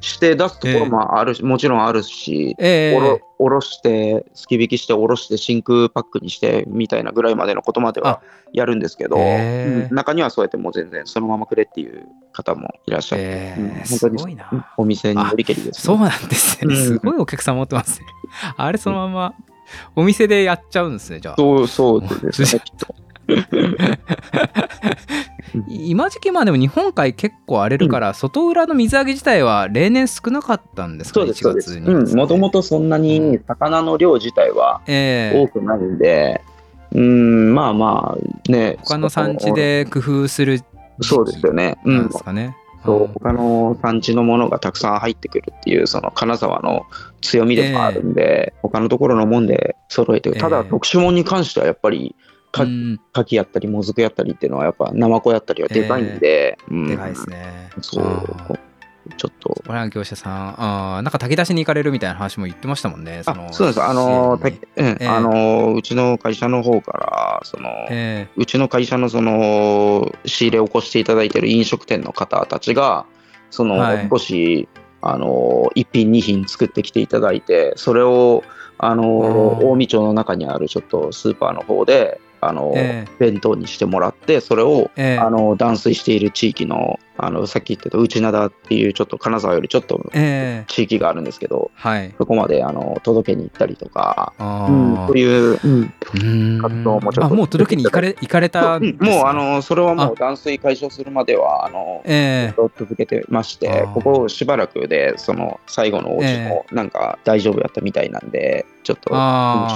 して出すところもあるし、もちろんあるし、ええ。おろおろして、すき引きして、おろして、真空パックにしてみたいなぐらいまでのことまではやるんですけど、へーうん中にはそうやってもう全然そのままくれっていう方もいらっしゃって、えうんー、本当にすごいな。うんお店によりけりです、そうなんですね、うんすごいお客さん持ってますね。あれそのままお店でやっちゃうんですねじゃあ。そうそうですね、きっと。今時期まあでも日本海結構荒れるから、外裏の水揚げ自体は例年少なかったんですか？うです、そうです。1月に。うん、もともとそんなに魚の量自体はええ多くないんで、うん、まあまあね。他の産地で工夫するそうですよね。で。すかね、そう他の産地のものがたくさん入ってくるっていうその金沢の強みでもあるんで、他のところのもんで揃えてただええ。特殊もんに関してはやっぱりかうん。牡蠣やったりもずくやったりっていうのはやっぱナマコやったりはでかいんで、うん。でかいですね。そう。ちょっとこれは業者さん、あー。なんか炊き出しに行かれるみたいな話も言ってましたもんね。あそうなんです。あのうん。ええ。あのうちの会社の方からその、えうちの会社のその仕入れを起こしていただいている飲食店の方たちが、その、はい。少し、あの、一品二品作ってきていただいて、それを、あの、うん。近江町の中にあるちょっとスーパーの方で、あの、え弁当にしてもらって、それを、ええ。あの、断水している地域の、あの、さっき言ってた内灘っていうちょっと金沢よりちょっとええ。地域があるんですけど、はい。そこまで、あの、届けに行ったりとか、あうん、ー。そういう、うん、うん活動もちょっとあもう届けに行かれ行かれたんですねもう、あの、それはもう断水解消するまでは、あの、ええ。続けてましてここしばらくで、その最後のお家もなんか大丈夫やったみたいなんで、ちょっと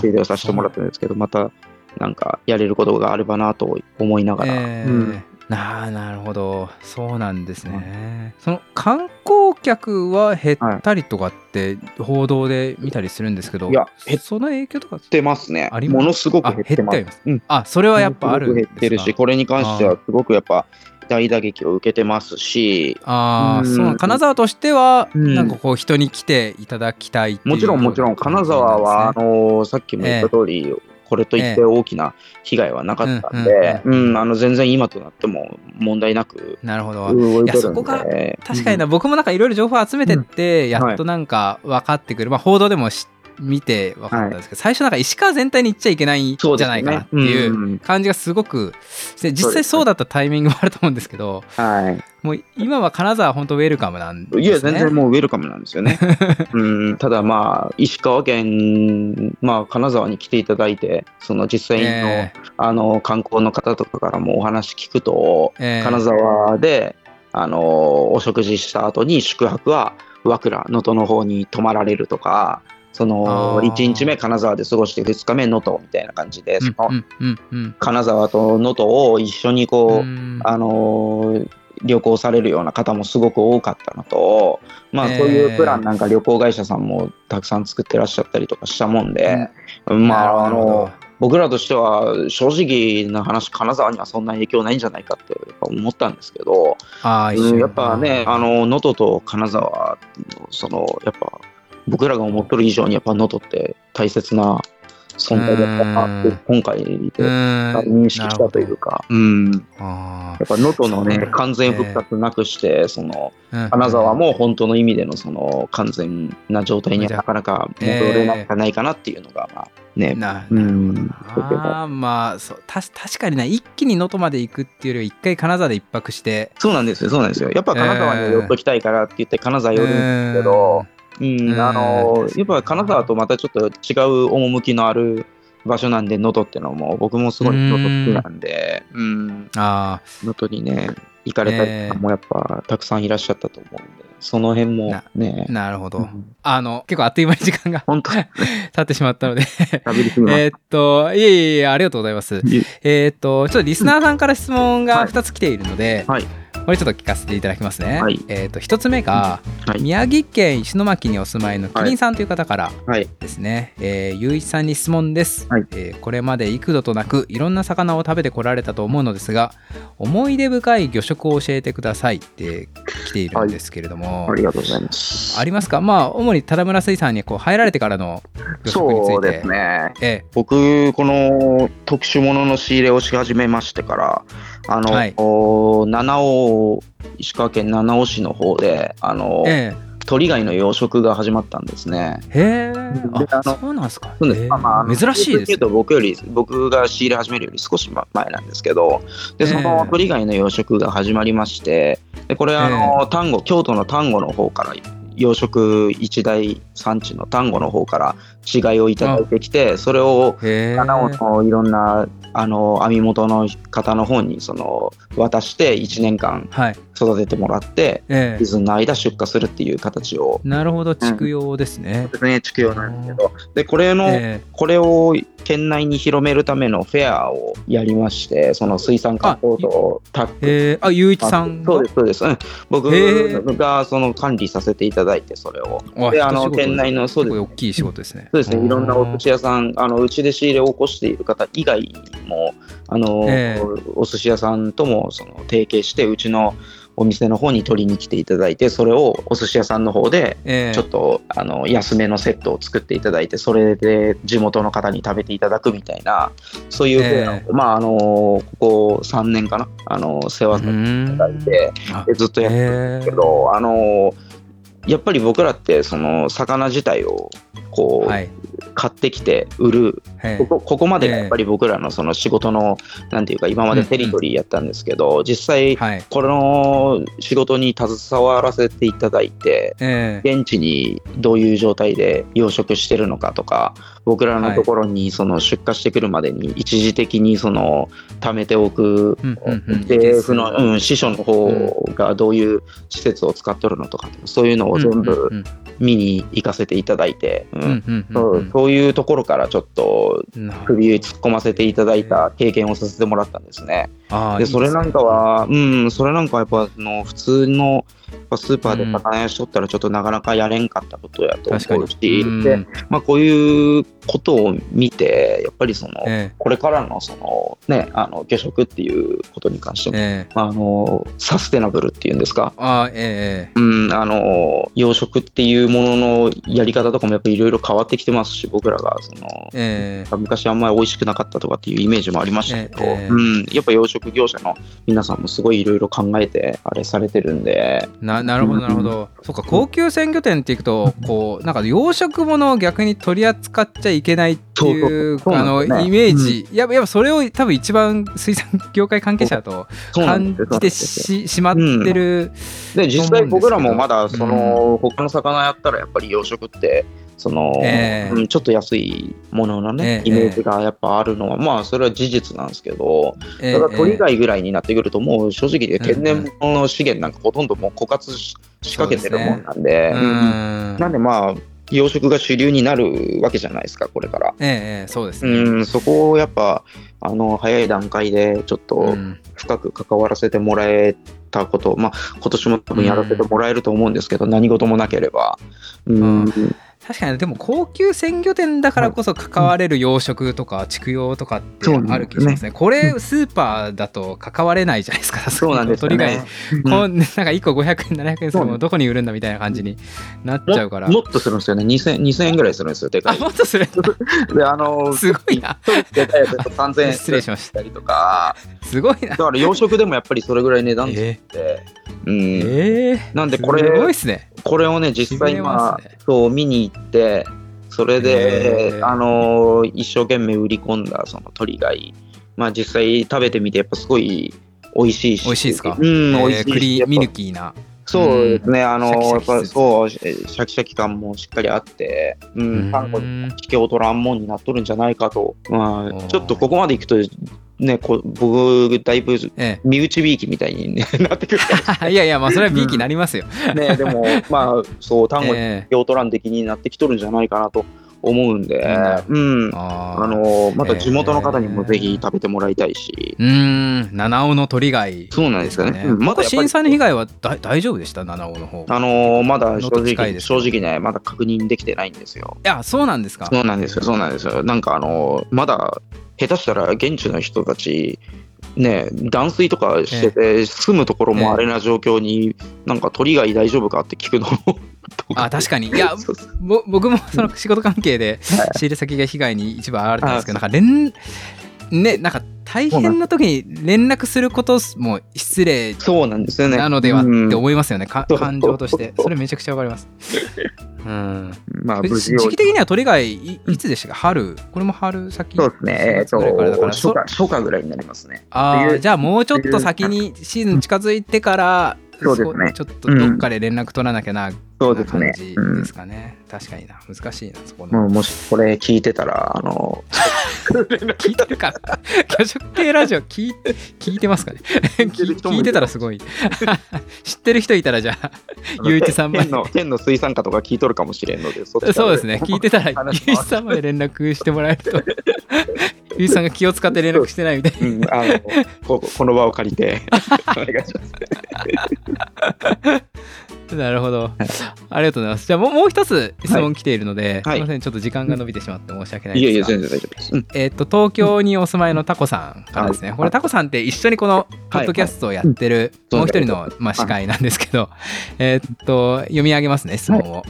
終了させてもらってるんですけど、またなんかやれることがあればなと思いながら、ええうん。なあなるほど。そうなんですね、その観光客は減ったりとかって報道で見たりするんですけど、い。や減っその影響とか減ってますね。あり。ます？ものすごくあ減ってます。減ってはいますうん。あそれはやっぱあるんすごですかく減ってるし、これに関してはすごくやっぱ大打撃を受けてますし、ああ、うん。そう金沢としては、うん。なんかこう人に来ていただきたいもちろんもちろん。金沢は、あのさっきも言った通り、これといって大きな被害はなかったんで、全然今となっても問題なくなるほど、動いてるんで。そこが確かにな、僕もなんかいろいろ情報集めてって、やっとなんか分かってくる、まあ報道でもし見て分かったんですけど、最初なんか石川全体に行っちゃいけないんじゃないかなっていううん感じがすごくして実際そうだったタイミングもあると思うんですけどはもう今は金沢本当ウェルカムなんですい。ね。いや、全然もうウェルカムなんですよね。うん、ただまあ、石川県、まあ、金沢に来ていただいて、その実際の、え。あの観光の方とかからもお話聞くと、ええ。金沢であのお食事した後に宿泊は和倉能登の方に泊まられるとかそのあー。1日目金沢で過ごして2日目能登みたいな感じで、うその金沢と能登を一緒にこう、うん。あのー旅行されるような方もすごく多かったのと、まあ、え。ーそういうプランなんか旅行会社さんもたくさん作ってらっしゃったりとかしたもんで、まあ、あの僕らとしては正直な話金沢にはそんな影響ないんじゃないかって思ったんですけど、やっぱねあの能登と金沢のそのやっぱ僕らが思っとる以上にやっぱ能登って大切な存在だったなってうん。今回でうん。認識したというか、うん、やあっぱ能登のね完全復活なくしてそのー金沢も本当の意味でのその完全な状態にはなかなか戻れないんじゃないかなっていうのがまあね、なうん。あーまあそうた確かにな一気に能登まで行くっていうよりは一回金沢で一泊して。そうなんですよ、そうなんですよ。やっぱ金沢に寄っときたいからって言って金沢寄るんですけど、うん、うん。あのやっぱ金沢とまたちょっと違う趣のある場所なんで、能登ってのも、僕もすごい能登好きなんで、うん、あ能登にね、行かれたりとかもやっぱたくさんいらっしゃったと思うんで、その辺もね。あ、なるほど、うん。あの結構あっという間に時間が本当、経ってしまったので。えーっといえいえありがとうございます。す。え。ーっとちょっとリスナーさんから質問がはい。2つ来ているので、はいこれちょっと聞かせてい。ただきますね。はい。えーっと1つ目が、はい。宮城県石巻にお住まい。のキリンさんとい。う方からはい、ですね、えー、ゆうい。ちさんに質問です、はい。えーこれまで幾度となくい。ろんな魚を食べてこられたと思うのですが思い。出深い。魚食を教えてください。って来てい。るんですけれども、ありがとうござい。ます。ありますかまあ主に只村水産にこう入られてからの魚食につい。てそうですね。え僕、この特殊ものの仕入れをし始めましてから、あの、はい。お七尾、石川県七尾市の方で、あの、ええ。鳥貝の養殖が始まったんですね。えへえ。あそうなんですか。そうです。まあ珍しいですと僕より、僕が仕入れ始めるより少し前なんですけど、で、そえ。のえ鳥貝の養殖が始まりまして、で、これ、あの、丹後、京都の丹後の方から、養殖一大産地の丹後の方から稚貝をいただいてきて、それを七尾のいろんなあの網元の方の方にその渡して1年間はい。育ててもらって、ええ。シーズンの間出荷するっていう形を、なるほど、畜養ですね。ですね、畜養なんですけど、で、これの、えこれを県内に広めるためのフェアをやりまして、その水産加工とタッグえええ。あ、ゆういちさんが？そうです、そうです。うん。僕がその管理させていただいて、それを。あで、あの、県内の、そうです。すごい。大きい仕事ですね。そうですね、いろんなお寿司司屋さん、あのうちで仕入れを起こしている方以外も、あのええ。お寿司屋さんともその提携して、うちのお店の方に取りに来ていただいて、それをお寿司屋さんの方で、ええ。ちょっとあの安めのセットを作っていただいて、それで地元の方に食べていただくみたいな、そういうフェアを、え。まあ、あのここ3年かな、あの世話させていただいて、ずっとやってるんえですけど、あのやっぱり僕らってその魚自体をこう、はい。買ってきて売る。え。ここここまでがやっぱり僕らのその仕事のなんていうか今までテリトリーやったんですけど実際はい。この仕事に携わらせていただいてええ。現地にどういう状態で養殖してるのかとか僕らのところにその出荷してくるまでに一時的にその貯めておく政府の、うん、師匠の方がどういう施設を使っとるのとかそういうのを全部うん見に行かせていただいて、そういうところからちょっと首突っ込ませていただいた経験をさせてもらったんですね。でそれなんかは、うん、それなんかはやっぱあの普通のスーパーで魚屋しとったらちょっとなかなかやれんかったことやと思うし、うん。でまあ、こういうことを見て、やっぱりその、えこれからのその、ね、あの魚食っていうことに関しても、えあ、あのサステナブルっていうんですか、ああえええ。うん、あの養殖っていうもののやり方とかもやっぱりいろいろ変わってきてますし、僕らがそのええ。昔あんまり美味しくなかったとかっていうイメージもありましたけど、ええうん、やっぱ養殖業者の皆さんもすごいいろいろ考えてあれされてるんで、えななるほどなるほど。そうか高級鮮魚店っていくとこうなんか養殖物を逆に取り扱っちゃいけないっていうあのイメージ、やっぱやっぱそれを多分一番水産業界関係者だと感じてししまってる、で実際僕らもまだそう思うん他の魚やったらやっぱり養殖ってその、ええ。うんちょっと安いもののね、ええ。イメージがやっぱあるのは、まあそれは事実なんですけど、ええ。ただ鳥貝ぐらいになってくるともう正直でええ天然物の資源なんかほとんどもう枯渇ししかけてるもんなんで、ううんん。なんでまあ養殖が主流になるわけじゃないですかこれから。ええええそうですうね、ん、そこをやっぱあの早い段階でちょっとうん深く関わらせてもらえたこと、まあ今年も多分やらせてもらえると思うんですけど、何事もなければ。うん、確かにでも高級鮮魚店だからこそ関われる養殖とか畜養とかってある気がしますね。これスーパーだと関われないじゃないですか。そうなんですよね。こん なんか1個500円700円するのどこに売るんだみたいな感じになっちゃうから。ももっとするんですよね2000。2000円ぐらいするんですよ、でかあい。もっとするで、あの、すごいな。でかいやつだと3000円失礼しましたたりとか、すごいなだ。から養殖でもやっぱりそれぐらい値段ついえて、うん。ええなんでこれすごいっすね。これをね、実際今ね、そう見に行って、それで、あのー一生懸命売り込んだその鳥貝、まあ実際食べてみて、やっぱすごい美味しいし。美味しいですか？うん、美味しいクリミルキーな。そうですね、あのやっぱそう、シャキシャキ感もしっかりあって、うん、パン粉うん引けを取らんもんになっとるんじゃないかと、まあ、ちょっとここまでいくと、ね、こ僕、だいぶえ身内びいきみたいに、ね、なってくる いやいやまあそれはビーキになりますよ。らね、でも、まあ、そう、単語にえ引けを取らん的になってきとるんじゃないかなと思うんで、うん。え、あのまた地元の方にもぜひ食べてもらいたいし、うーん。七尾の鳥貝。そうなんですよね。うん。ままだ震災の被害はだ大丈夫でした？七尾の方。いあのまだ正直、正直ね、まだ確認できてないんですよ。やそうなんですか。そうなんですよ、そうなんですよ。なんかあのまだ下手したら現地の人たち、ね、断水とかしてて、住むところもあれな状況に、なんか鳥貝大丈夫かって聞くのも。あ確かに。いや ぼ僕もその仕事関係ではい。仕入れ先が被害に一部あったんですけどなんか連ねなんか大変な時に連絡することも失礼そうなんですよね。なのではうんって思いますよね、う。感情として。それめちゃくちゃわかります。うん。まあ、時期的には鳥貝いいつでしたか春？これも春先そうですね、えっ、4月ぐらいからだからと初夏、ぐらいになりますね。ああ冬。じゃあもうちょっと先にシーズン近づいてからそうですねちょっとどっかで連絡取らなきゃなそうですねな感じですかね。確かにな。難しいな、そこの。もうもしこれ聞いてたら、あの、聞いてるかな？系ラジオ聞い聞いてますかね？聞いてたらすごい。知ってる人いたらじゃあ、ゆういちさんまで県の県の水産課とか聞いとるかもしれんので、そうですね。聞いてたら、ゆういちさんまで連絡してもらえると、ゆうさんが気を使って連絡してないみたいう。ん、あのここの場を借りて お願いします。なるほど。ありがとうございます。じゃあもうもう一つ質問来ているので、はい。すみません、ちょっと時間が伸びてしまって申し訳ないいえいえ、ですが。全然大丈夫です。うん。えっと東京にお住まいのタコさんからですね、はい。これタコさんって一緒にこのポッドキャストをやってるはい。もう一人の、まあ、司会なんですけど、えっと読み上げますね質問を。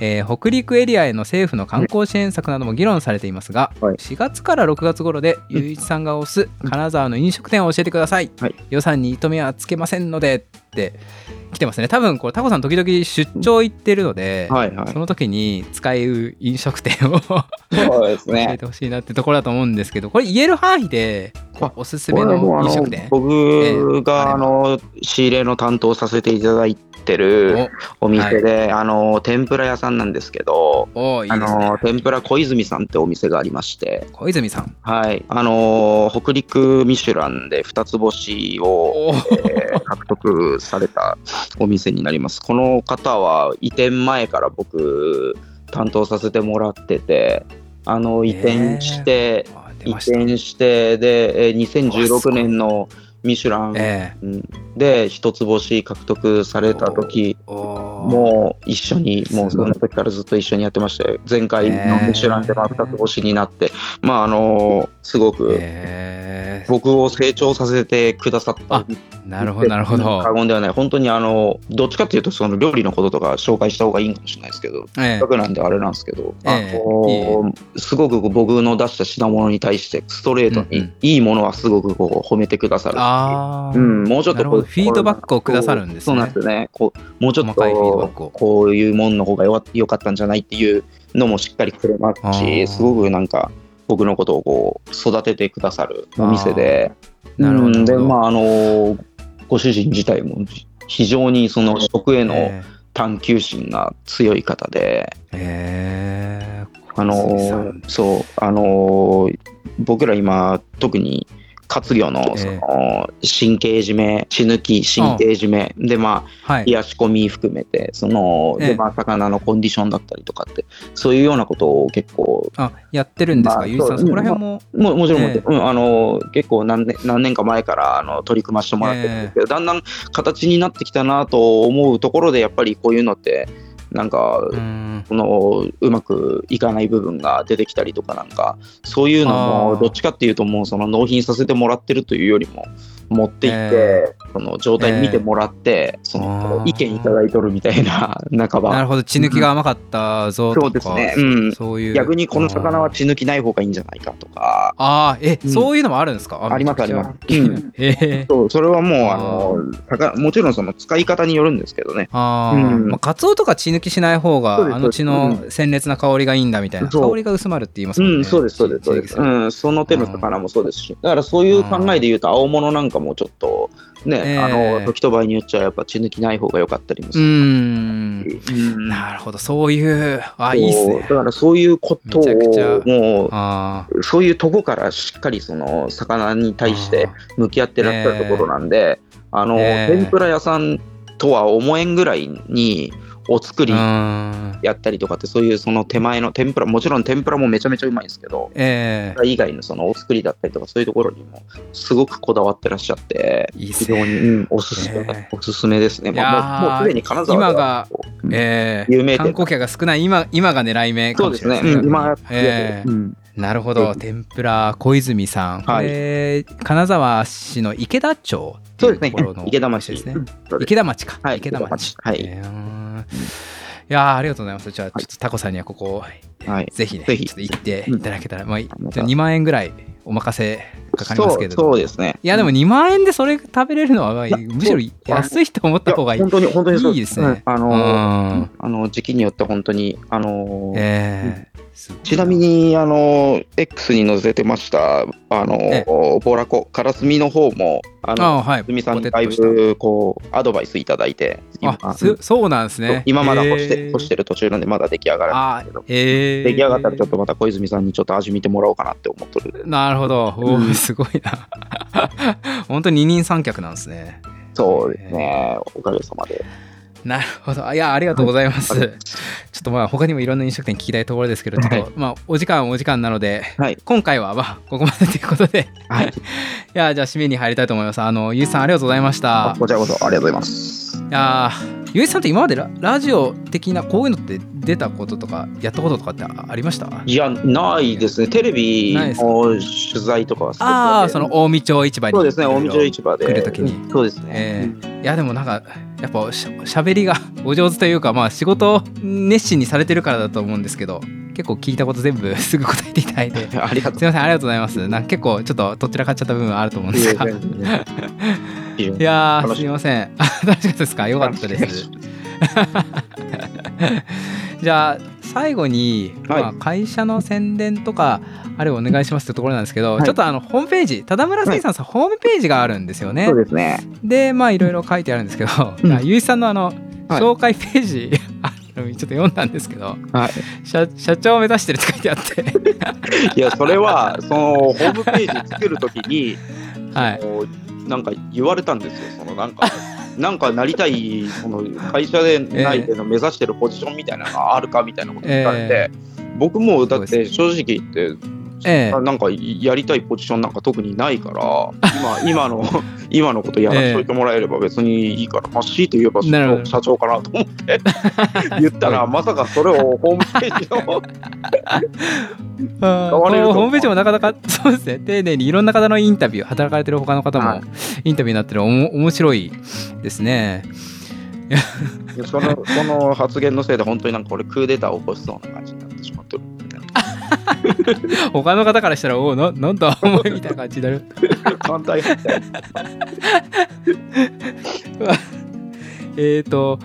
えー北陸エリアへの政府の観光支援策なども議論されていますが、はい。4月から6月頃でゆういちさんが推す金沢の飲食店を教えてください、はい。予算に糸目はつけませんのでって来てますね。多分これタコさん時々出張行ってるので、はいはい。そ。の時に使う飲食店を そうです教えね。てほしいなってところだと思うんですけどこれ言える範囲であおすすめの飲食店。僕が、ええ。あの仕入れの担当させていただいてるお店で、あの天ぷら屋さんなんですけど、いいね。の天ぷら小泉さんってお店がありまして、小泉さん。はい、あの北陸ミシュランで二つ星を、えー獲得されたお店になります。この方は移転前から僕担当させてもらってて、あの移転して、移あ出ました転してで、えー2016年のミシュラン、えうん。で一つ星獲得された時もう一緒にもうその時からずっと一緒にやってまして前回のミシュランでまあ二つ星になって、まああのすごくええ。僕を成長させてくださったあなるほどなるほど。過言ではない。本当にあのどっちかっていうとその料理のこととか紹介した方がいいかもしれないですけどええ。せっかくなんであれなんですけど、ええ。あのすごく僕の出した品物に対してストレートにいいものはすごくこう褒めてくださるああ、うん、もうちょっとこうフィードバックをくださるんですね。そうなんですよね。こうもうちょっとを。こういうもんの方がよよかったんじゃないっていうのもしっかりくれますし、すごくなんか僕のことをこう育ててくださるお店で、なるほどうんで、まああのご主人自体も非常にその食へのえ探求心が強い方で、ええ。えあのそうあの僕ら今特に活魚のそえ。えの神経締め血抜き神経締め。でまあはい。冷やし込み含めてその、ええ。でまあ魚のコンディションだったりとかってそういうようなことを結構あやってるんですか、まあゆさんそこら辺も、ももちろん、ええ。うん、あの結構何年何年か前からあの取り組ませてもらってるんですけど、だんだん形になってきたなと思うところでやっぱりこういうのってなんか、うーん。そのうまくいかない部分が出てきたりとかなんかそういうのもどっちかっていうともうその納品させてもらってるというよりも持っていって、えその状態見てもらって、その意見いただいとるみたいな 半なるばほど血抜きが甘かったぞとか、そうですね。うん。そういう。逆にこの魚は血抜きない方がいいんじゃないかとか。ああえ、うん。そういうのもあるんですか？ありますあります。うん。ええそうそれはもうあの魚もちろんその使い方によるんですけどね。ああ、うん。まあ、カツオとか血抜きしない方があの血の鮮烈な香りがいいんだみたいな、香りが薄まるって言いますもんね、うん、そうです、そうです、そうです。うん、その手の魚もそうですし、だからそういう考えで言うと、青物なんかもちょっと、ね、ええ。あの、時と場合によっちゃやっぱ血抜きない方が良かったりもすうる。んうん。なるほど。そういうあいいっすね。だからそういうことをもうあそういうとこからしっかりその魚にあ対して向き合ってらっしゃるところなんで、あの、ええ天ぷら屋さんとは思えんぐらいにお作りうん。やったりとかってそういうその手前の天ぷらもちろん天ぷらもめちゃめちゃうまいんですけどええ。以外のそのお作りだったりとかそういうところにもすごくこだわってらっしゃっていいっすね。非常に、うんおすすめ、えおすすめですね、もうもうすでに金沢今がうんええ有名店観光客が少ない今今が狙い目かそうですね、もしれないうん、今、ええ。うんなるほど。天ぷら小泉さん、これ金沢市の池田町ってそうですね。いうところの、池田町。ですね。池田町か、はい池田町。はい。えー。いやーありがとうございます。じゃあちょっとタコさんにはここ、はい。ぜひねぜひ。ちょっと行っていただけたら、まあ、じゃまたあ2万円ぐらいお任せかかりますけど。そうですね。いや、でも2万円でそれ食べれるのは、むしろ安いと思った方がいい。本当に、本当にいいですね。あのー、あの時期によって本当に、あのー、えーちなみに、あの、X に載せてました、あの、ボラコ、カラスミの方も、あの、あはい、すみさんにだいぶ、こう、アドバイスいただいて、あそうなんですね。今まだ干して干してる途中なんで、まだ出来上がらないんですけど、えー、出来上がったらちょっとまた小泉さんにちょっと味見てもらおうかなって思っとる。なるほど。おお、すごいな。本当に二人三脚なんですね。そうですね。おかげさまで。なるほど。いや、ありがとうございます。はい、ちょっとまあ、他にもいろんな飲食店聞きたいところですけど、ちょっと、はい、まあ、お時間お時間なので、はい、今回はまあ、ここまでということで、はい。いや、じゃあ、締めに入りたいと思います。あの、ゆうさん、ありがとうございました。こちらこそ、ありがとうございます。いやゆうさんって今までララジオ的な、こういうのって出たこととか、やったこととかってありました？いや、ないですね。テレビの取材とかはああ、その近江町市場に。そうですね、近江町市場で。来るときに。そうですね。えー、いや、でもなんか、やっぱしゃべりが お上手というか、まあ、仕事熱心にされてるからだと思うんですけど結構聞いたこと全部 すぐ答えていただいて ありがとう。すいませんありがとうございます。なんか結構ちょっとどちらかっちゃった部分あると思うんです。がいやすいません。楽しかったですか？よかったですじゃあ最後に、はい、まあ、会社の宣伝とかあれお願いしますってところなんですけど、はい、ちょっとあのホームページ忠村水産さん、はい、ホームページがあるんですよね。そうですね。でまあいろいろ書いてあるんですけど、うん、ゆういさんのあの、紹介ページあちょっと読んだんですけど、社社長を目指してるって書いてあって。いやそれはそのホームページ作るときに、はい、なんか言われたんですよ。そのなんか。なんかなりたいその会社でないでの目指してるポジションみたいなのがあるかみたいなこと聞かれて、えー、僕もだって正直言って、え。ー、なんかやりたいポジションなんか特にないから今今の今のことやらしといてもらえれば別にいいから、まあ、強いて言えば社長かなと思って。言ったらまさかそれをホ ームページのホームページもなかなか そうですね。丁寧にいろんな方のインタビュー働かれてる他の方もインタビューになってるおも面白いですね。そのその発言のせいで本当になんか俺クーデターを起こしそうな感じにな。他の方からしたら、おお、ななんだ、お前みたいな感じになる。反対反対。えっと、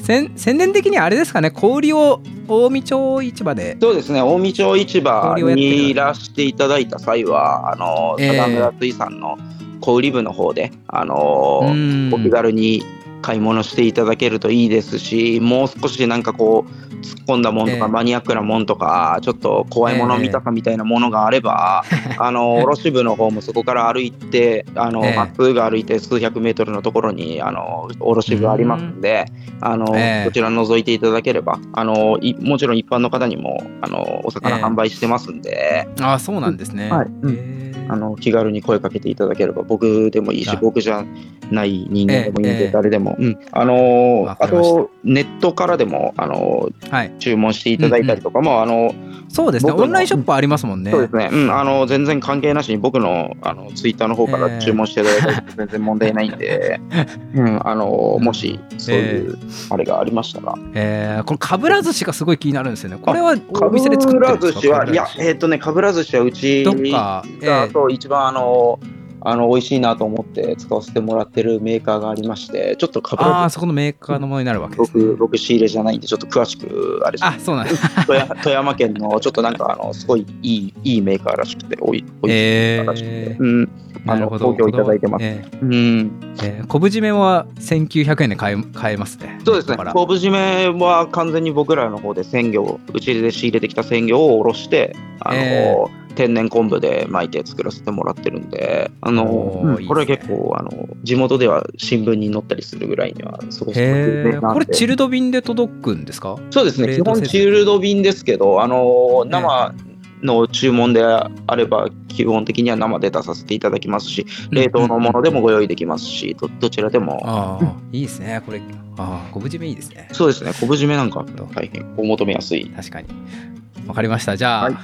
宣伝的にはあれですかね、小売りを近江町市場で。そうですね、近江町市場にいらしていただいた際は、あの、貞村水産の小売部の方で、あの、お気軽に買い物していただけるといいですし、もう少しなんかこう、突っ込んだものとか、えー、マニアックなものとか、ちょっと怖いもの見たさみたいなものがあれば、えー、あの 卸部の方もそこから歩いて、あの、えー、まっすぐ歩いて数百メートルのところにあの卸部ありますんで、あのこちら覗いていただければ、あのもちろん一般の方にもあのお魚販売してますんで、あそうなんですね。はい。うんあの気軽に声かけていただければ僕でもいいし僕じゃない人間でもいいんで誰でも、うん、あのあとネットからでもあの、はい、注文していただいたりとかも、あのそうですね。オンラインショップありますもんね。そうですね、うん、あの全然関係なしに僕のあのツイッターの方から注文していただいたら全然問題ないんで、うん、あのもしそういうあれがありましたら、えー、このかぶら寿司がすごい気になるんですよね。これはお店で作ってるんですか？かぶら寿司はいやえっ、ー、とねかぶら寿司はうちどっか、えーと一番あのあの美味しいなと思って使わせてもらってるメーカーがありましてちょっとかぶああそこのメーカーのものになるわけです、ね、僕僕仕入れじゃないんでちょっと詳しくあれあそうなんです富山県のちょっとなんかあのすごいいいいいメーカーらしくておいおいしいらしくて、えー、うん。あの東京いただいてます、えー、うん。えー、昆布締めは1900円で買え買えますね。そうですね。昆布締めは完全に僕らの方で鮮魚うちで仕入れてきた鮮魚をおろしてあの、えー天然昆布で巻いて作らせてもらってるんで、あの、うん、これは結構、あの、地元では新聞に載ったりするぐらいには、すごくこれ、チルド便で届くんですか？そうですね、基本チルド便ですけど、あの、生、の注文であれば基本的には生で出させていただきますし冷凍のものでもご用意できますしどどちらでも。ああいいですね。これああ昆布締めいいですね。そうですね昆布締めなんか大変お求めやすい。確かに。わかりました。じゃあ、はい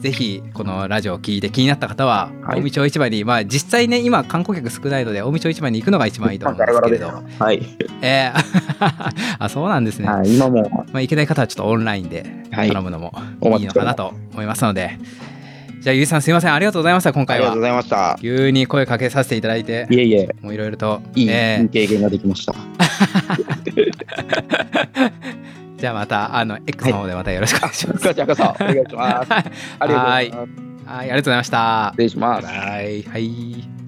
ぜひこのラジオを聞いて気になった方は、近江町市場に、まあ実際ね、今観光客少ないので、近江町市場に行くのが一番いいと思うんですけれど。はい。えー、あ、そうなんですね。はい、今も。まあ行けない方はちょっとオンラインで頼むのもいいのかなと思いますので、じゃあゆうさんすいませんありがとうございました今回はありがとうございました。急に声かけさせていただいていえいえ、もういろいろといい,、えーいい経験ができました。じゃあまたあの X の方でまたよろしくお願いします、こちらこそ、お願いします。ありがとうございます。はい。ありがとうございました。失礼します。はいはい